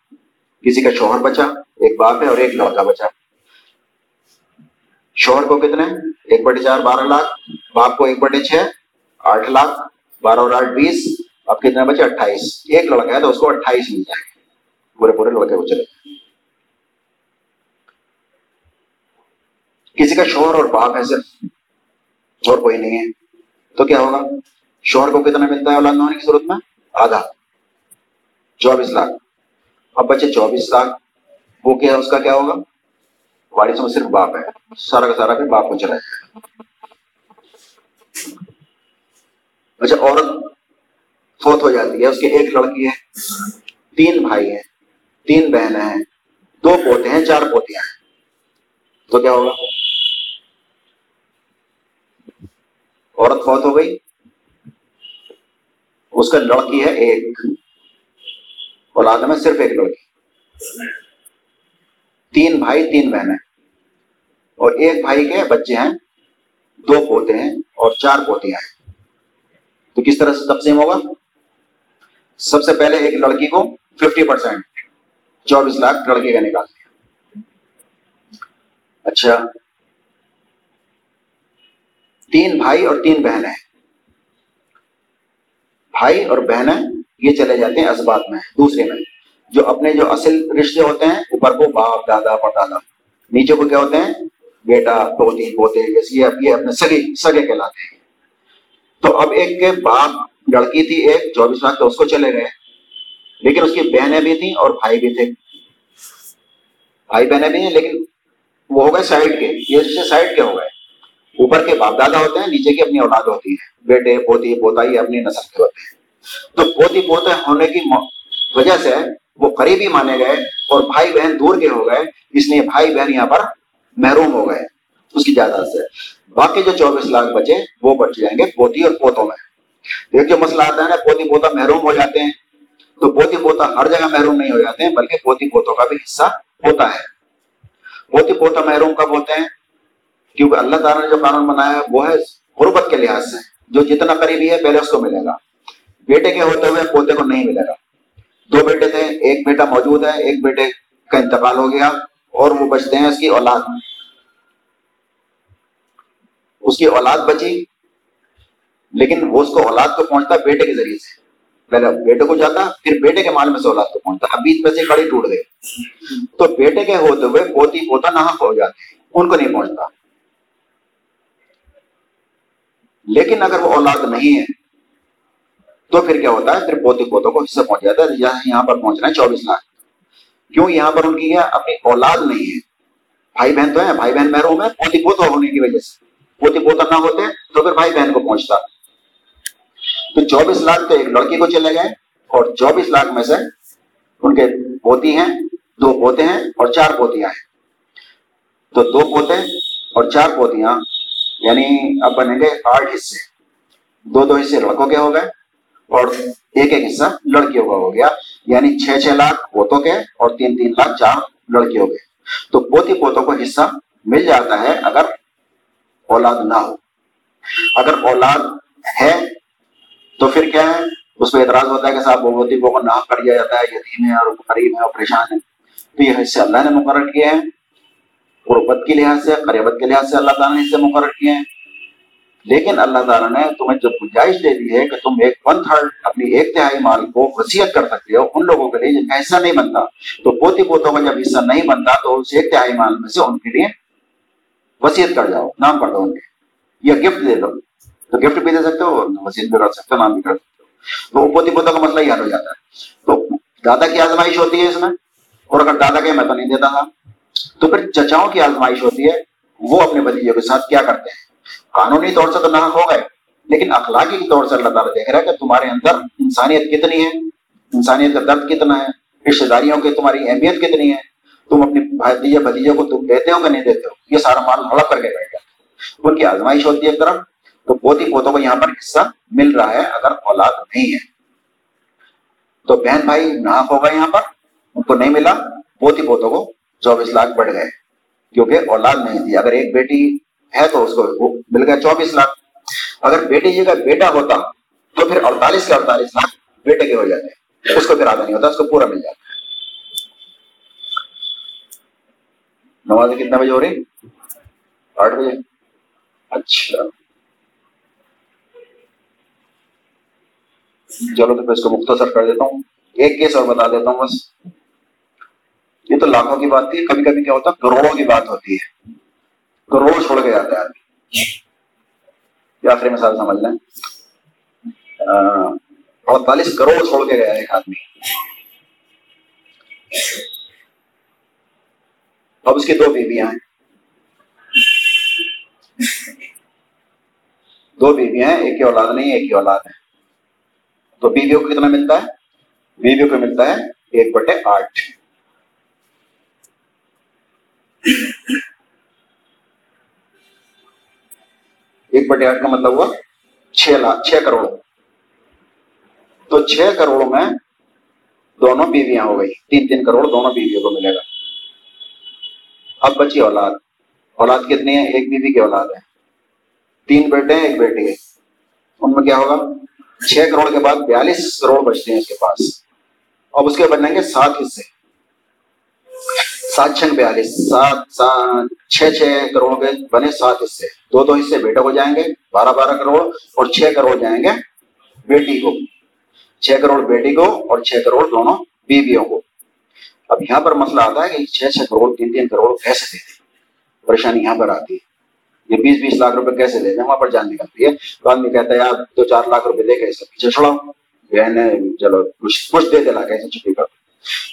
کسی کا شوہر بچا، ایک باپ ہے اور ایک لڑکا بچا۔ شوہر کو کتنے؟ ایک بٹے چار، بارہ لاکھ۔ باپ کو ایک بٹے چھ، آٹھ لاکھ، بارہ اور آٹھ، بیس۔ اب کتنے بچے؟ اٹھائیس۔ ایک لڑکا ہے تو اس کو اٹھائیس مل جائے گے پورے پورے لڑکے کو چلے کسی کا شوہر اور باپ ہے صرف اور کوئی نہیں ہے، تو کیا ہوگا؟ شوہر کو کتنا ملتا ہے اولاد ہونے کی ضرورت میں؟ آدھا۔ چوبیس لاکھ۔ اب بچے چوبیس لاکھ۔ وہ کیا اس کا کیا ہوگا؟ وارث میں صرف باپ ہے۔ سارا کا سارا پھر باپ کو چلا۔ جائے اچھا عورت فوت ہو جاتی ہے، اس کی ایک لڑکی ہے، تین بھائی ہیں۔ تین بہنیں ہیں۔ دو پوتے ہیں، چار پوتیاں ہیں۔ تو کیا ہوگا؟ عورت فوت ہو گئی۔ اس کا لڑکی ہے ایک۔ اولاد میں صرف ایک لڑکی۔ تین بھائی، تین بہنیں۔ اور ایک بھائی کے بچے ہیں۔ دو پوتے ہیں اور چار پوتیاں ہیں۔ تو کس طرح سے تقسیم ہوگا؟ سب سے پہلے ایک لڑکی کو ففٹی پرسینٹ چوبیس لاکھ لڑکی کا نکال دیا۔ اچھا۔ تین بھائی اور تین بہنیں۔ بھائی اور بہنیں یہ چلے جاتے ہیں اسبات میں، دوسرے میں۔ جو اپنے جو اصل رشتے ہوتے ہیں، اوپر کو باپ، دادا، پردادا۔ نیچے کو کیا ہوتے ہیں؟ بیٹا، پوتی، پوتے یہ اپنے سگے سگے کہلاتے ہیں۔ تو اب ایک کے باپ، لڑکی تھی ایک، چوبیس لاکھ تو اس کو چلے گئے۔ لیکن اس کی بہنیں بھی تھیں اور بھائی بھی تھے۔ بھائی بہنیں بھی ہیں لیکن وہ ہو گئے سائڈ کے۔ یہ سائڈ کے ہو گئے۔ اوپر کے باپ دادا ہوتے ہیں، نیچے کی اپنی اولاد ہوتی ہے بیٹے، پوتی پوتا یہ اپنی نسل کے ہوتے ہیں۔ تو پوتی پوتے ہونے کی وجہ سے وہ قریبی مانے گئے اور بھائی بہن دور کے ہو گئے، اس لیے بھائی بہن یہاں پر محروم ہو گئے۔ اس کی جائیداد سے۔ باقی جو چوبیس لاکھ بچے وہ بچ جائیں گے پوتی اور پوتوں میں۔ ایک جو مسئلہ آتا ہے نا، پوتی پوتا محروم ہو جاتے ہیں۔ تو پوتی پوتا ہر جگہ محروم نہیں ہو جاتے ہیں، بلکہ پوتی پوتوں کا بھی حصہ ہوتا ہے۔ پوتی پوتا محروم کب ہوتے ہیں؟ کیونکہ اللہ تعالیٰ نے جو قانون بنایا ہے، وہ ہے غربت کے لحاظ سے۔ جو جتنا قریبی ہے، پہلے اس کو ملے گا۔ بیٹے کے ہوتے ہوئے پوتے کو نہیں ملے گا۔ دو بیٹے تھے، ایک بیٹا موجود ہے، ایک بیٹے کا انتقال ہو گیا اور وہ بچتے ہیں اس کی اولاد اس کی اولاد بچی، لیکن وہ اس کو اولاد کو پہنچتا بیٹے کے ذریعے سے۔ پہلے بیٹے کو جاتا، پھر بیٹے کے مال میں سے اولاد کو پہنچتا اب بیچ میں سے کڑی ٹوٹ گئی۔ تو بیٹے کے ہوتے ہوئے پوتی پوتا نہ ہو جاتے ہیں ان کو نہیں پہنچتا لیکن اگر وہ اولاد نہیں ہے، تو پھر کیا ہوتا ہے؟ پھر پوتے پوتوں کو حصہ پہنچ جاتا ہے، یہاں پر پہنچنا ہے چوبیس لاکھ۔ کیوں؟ یہاں پر ان کی کیا اپنی اولاد نہیں ہے۔ بھائی بہن تو ہے بھائی بہن محروم ہے، پوتی پوتا ہونے کی وجہ سے۔ پوتی پوتا نہ ہوتے تو پھر بھائی بہن کو پہنچتا۔ تو چوبیس لاکھ تو ایک لڑکی کو چلے گئے اور چوبیس لاکھ میں سے ان کے پوتی ہیں، دو پوتے ہیں اور چار پوتیاں ہیں۔ تو دو پوتے اور چار پوتیاں یعنی اب بنیں گے آٹھ حصے۔ دو دو حصے لڑکوں کے ہو گئے اور ایک ایک حصہ لڑکیوں کا ہو گیا۔ یعنی چھ چھ لاکھ پوتوں کے اور تین تین لاکھ چار لڑکیوں کے۔ تو پوتی پوتوں کو حصہ مل جاتا ہے اگر اولاد نہ ہو۔ اگر اولاد ہے تو پھر کیا ہے؟ اس پہ اعتراض ہوتا ہے کہ صاحب پوتی کو نہ کر دیا جاتا ہے، یتیم ہے اور قریب ہے اور پریشان ہے۔ تو یہ حصے اللہ نے مقرر کیے ہیں قربت کے لحاظ سے، قریبت کے لحاظ سے اللہ تعالیٰ نے اسے مقرر کیے ہیں لیکن اللہ تعالیٰ نے تمہیں جو گنجائش دے دی ہے کہ تم ایک ون تھرڈ اپنی ایک تہائی مال کو وسیعت کر سکتے ہو ان لوگوں کے لیے جن کا حصہ نہیں بنتا۔ تو پوتی پوتوں کا جب حصہ نہیں بنتا تو اس ایک تہائی مال میں سے ان کے لیے وسیعت کر جاؤ، نام کر دو ان کے۔ یا گفٹ دے دو۔ تو گفٹ بھی دے سکتے ہو وسیعت بھی کر سکتے ہو، نام بھی کر سکتے ہو۔ تو پوتی پوتوں کا مسئلہ ہی حل ہو جاتا ہے۔ تو دادا کی آزمائش ہوتی ہے اس میں، اور اگر دادا کے میں تو نہیں دیتا تھا، تو پھر چچاؤں کی آزمائش ہوتی ہے، وہ اپنے بتیجے کے ساتھ کیا کرتے ہیں؟ قانونی طور سے تو نہ ہو گئے، لیکن اخلاقی طور سے اللہ تعالیٰ دیکھ رہا ہے کہ تمہارے اندر انسانیت کتنی ہے، انسانیت کا درد کتنا ہے رشتے داریوں کی تمہاری اہمیت کتنی ہے، تم اپنے بھتیجے بھتیجے کو تم دیتے ہو کہ نہیں دیتے ہو؟ یہ سارا مال ہڑپ کر کے بیٹھ جاتا ان کی آزمائش ہوتی ہے ایک طرف تو پوتی پوتوں کو یہاں پر حصہ مل رہا ہے اگر اولاد نہیں ہے۔ تو بہن بھائی نہ ہوگا یہاں پر، ان کو نہیں ملا پوتی پوتوں کو چوبیس لاکھ بڑھ گئے۔ کیونکہ اولاد نہیں تھی۔ اگر ایک بیٹی ہے تو اس کو مل گیا چوبیس لاکھ۔ اگر بیٹی جی کا بیٹا ہوتا تو پھر اڑتالیس کے اڑتالیس لاکھ بیٹے کے ہو جاتے۔ اس کو پھر آدھا نہیں ہوتا، اس کو پورا مل جاتا۔ نماز کتنا بجے ہو رہی؟ آٹھ بجے۔ اچھا۔ چلو تو پھر اس کو مختصر کر دیتا ہوں۔ ایک کیس اور بتا دیتا ہوں بس۔ یہ تو لاکھوں کی بات تھی۔ کبھی کبھی کیا ہوتا ہے، کروڑوں کی بات ہوتی ہے۔ کروڑ چھوڑ کے جاتا ہے آدمی۔ یہ آخری مثال سمجھ لیں۔ اڑتالیس کروڑ چھوڑ کے گیا ایک آدمی۔ اب اس کی دو بیویاں ہیں۔ دو بیویاں ہیں، ایک کی اولاد نہیں، ایک کی اولاد ہے۔ تو بیویوں کو کتنا ملتا ہے؟ بیویوں کو ملتا ہے ایک بٹے آٹھ۔ ایک بٹے آٹھ کا مطلب ہوا چھ لاکھ، چھ کروڑ تو چھ کروڑ میں دونوں بیویاں ہو گئی۔ تین تین کروڑ دونوں بیویوں کو ملے گا۔ اب بچی اولاد۔ اولاد کتنی ہے؟ ایک بیوی کی اولاد ہے۔ تین بیٹے ہیں ایک بیٹی۔ ہے ان میں کیا ہوگا؟ چھ کروڑ کے بعد بیالیس کروڑ بچتے ہیں اس کے پاس۔ اب اس کے بنیں گے سات حصے۔ سات چھن بیالیس۔ سات سات، چھ چھ کروڑ کے بنے سات حصے۔ دو دو حصے بیٹے کو جائیں گے، بارہ بارہ کروڑ، اور چھ کروڑ جائیں گے بیٹی کو۔ چھ کروڑ بیٹی کو اور چھ کروڑ دونوں بیویوں کو۔ اب یہاں پر مسئلہ آتا ہے کہ چھ چھ کروڑ، تین تین کروڑ کیسے دیتے پریشانی یہاں پر آتی ہے۔ یہ بیس بیس لاکھ روپے کیسے دیتے ہیں وہاں پر جان نکلتی ہے۔ تو آدمی کہتا ہے، یار، دو چار لاکھ روپے دے کے پیچھے چھوڑاؤ بہن چلو، کچھ کچھ دے دے لا چھٹی کر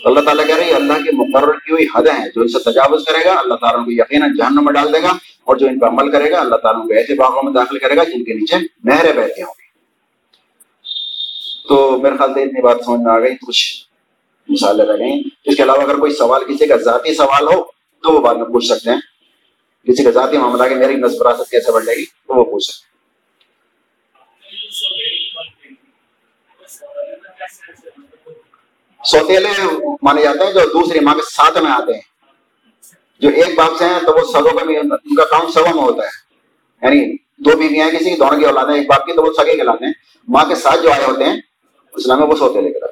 تو اللہ تعالیٰ کہہ رہے ہیں اللہ کی مقرر کی ہوئی حدیں ہیں جو ان سے تجاوز کرے گا، اللہ تعالیٰ کو یقیناً جہنم میں ڈال دے گا اور جو ان پر عمل کرے گا، اللہ تعالیٰ کو ایسے باغوں میں داخل کرے گا جن کے نیچے نہریں بہتی ہوں گی۔ تو میرے خیال سے اتنی بات سمجھ میں آ گئی، کچھ مثالیں رہ اس کے علاوہ اگر کوئی سوال کسی کا ذاتی سوال ہو، تو وہ بعد میں پوچھ سکتے ہیں۔ کسی کا ذاتی معاملہ کہ میری نصب وراثت کیسے بڑھ جائے گی؟ تو وہ پوچھ سکتے ہیں سوتےلے مانے جاتے ہیں جو دوسری ماں کے ساتھ میں آتے ہیں۔ جو ایک باپ سے ہیں تو وہ سگوں کا ان کا کام سوا میں ہوتا ہے۔ یعنی دو بیویاں ہیں کسی کی دونوں کی اولاد ہیں ایک باپ کی، تو وہ سگے کہلاتے ہیں۔ ماں کے ساتھ جو آئے ہوتے ہیں اسلام میں وہ سوتے لے کر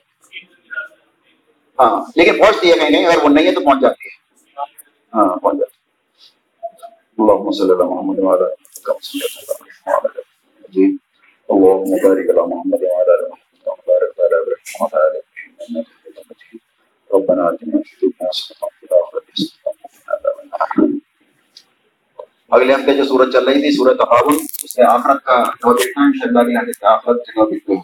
ہاں لیکن پہنچتی ہے کہیں کہیں اگر وہ نہیں ہے تو پہنچ جاتی ہے۔ ہاں پہنچ جاتی ہے۔ اللہم صلی اللہ محمد وعلا جی اللہم بارک اللہ محمد وعلا بارک اللہ محمد وعلا ربنا آتنا في الدنيا حسنة وفي الآخرة حسنة وقنا عذاب النار. اگلے ہفتے جو سورت چل رہی تھی سورت تحاون اس نے آخرت کا جو دیکھنا ہے ان شاء اللہ کی آخرت جو دیکھتے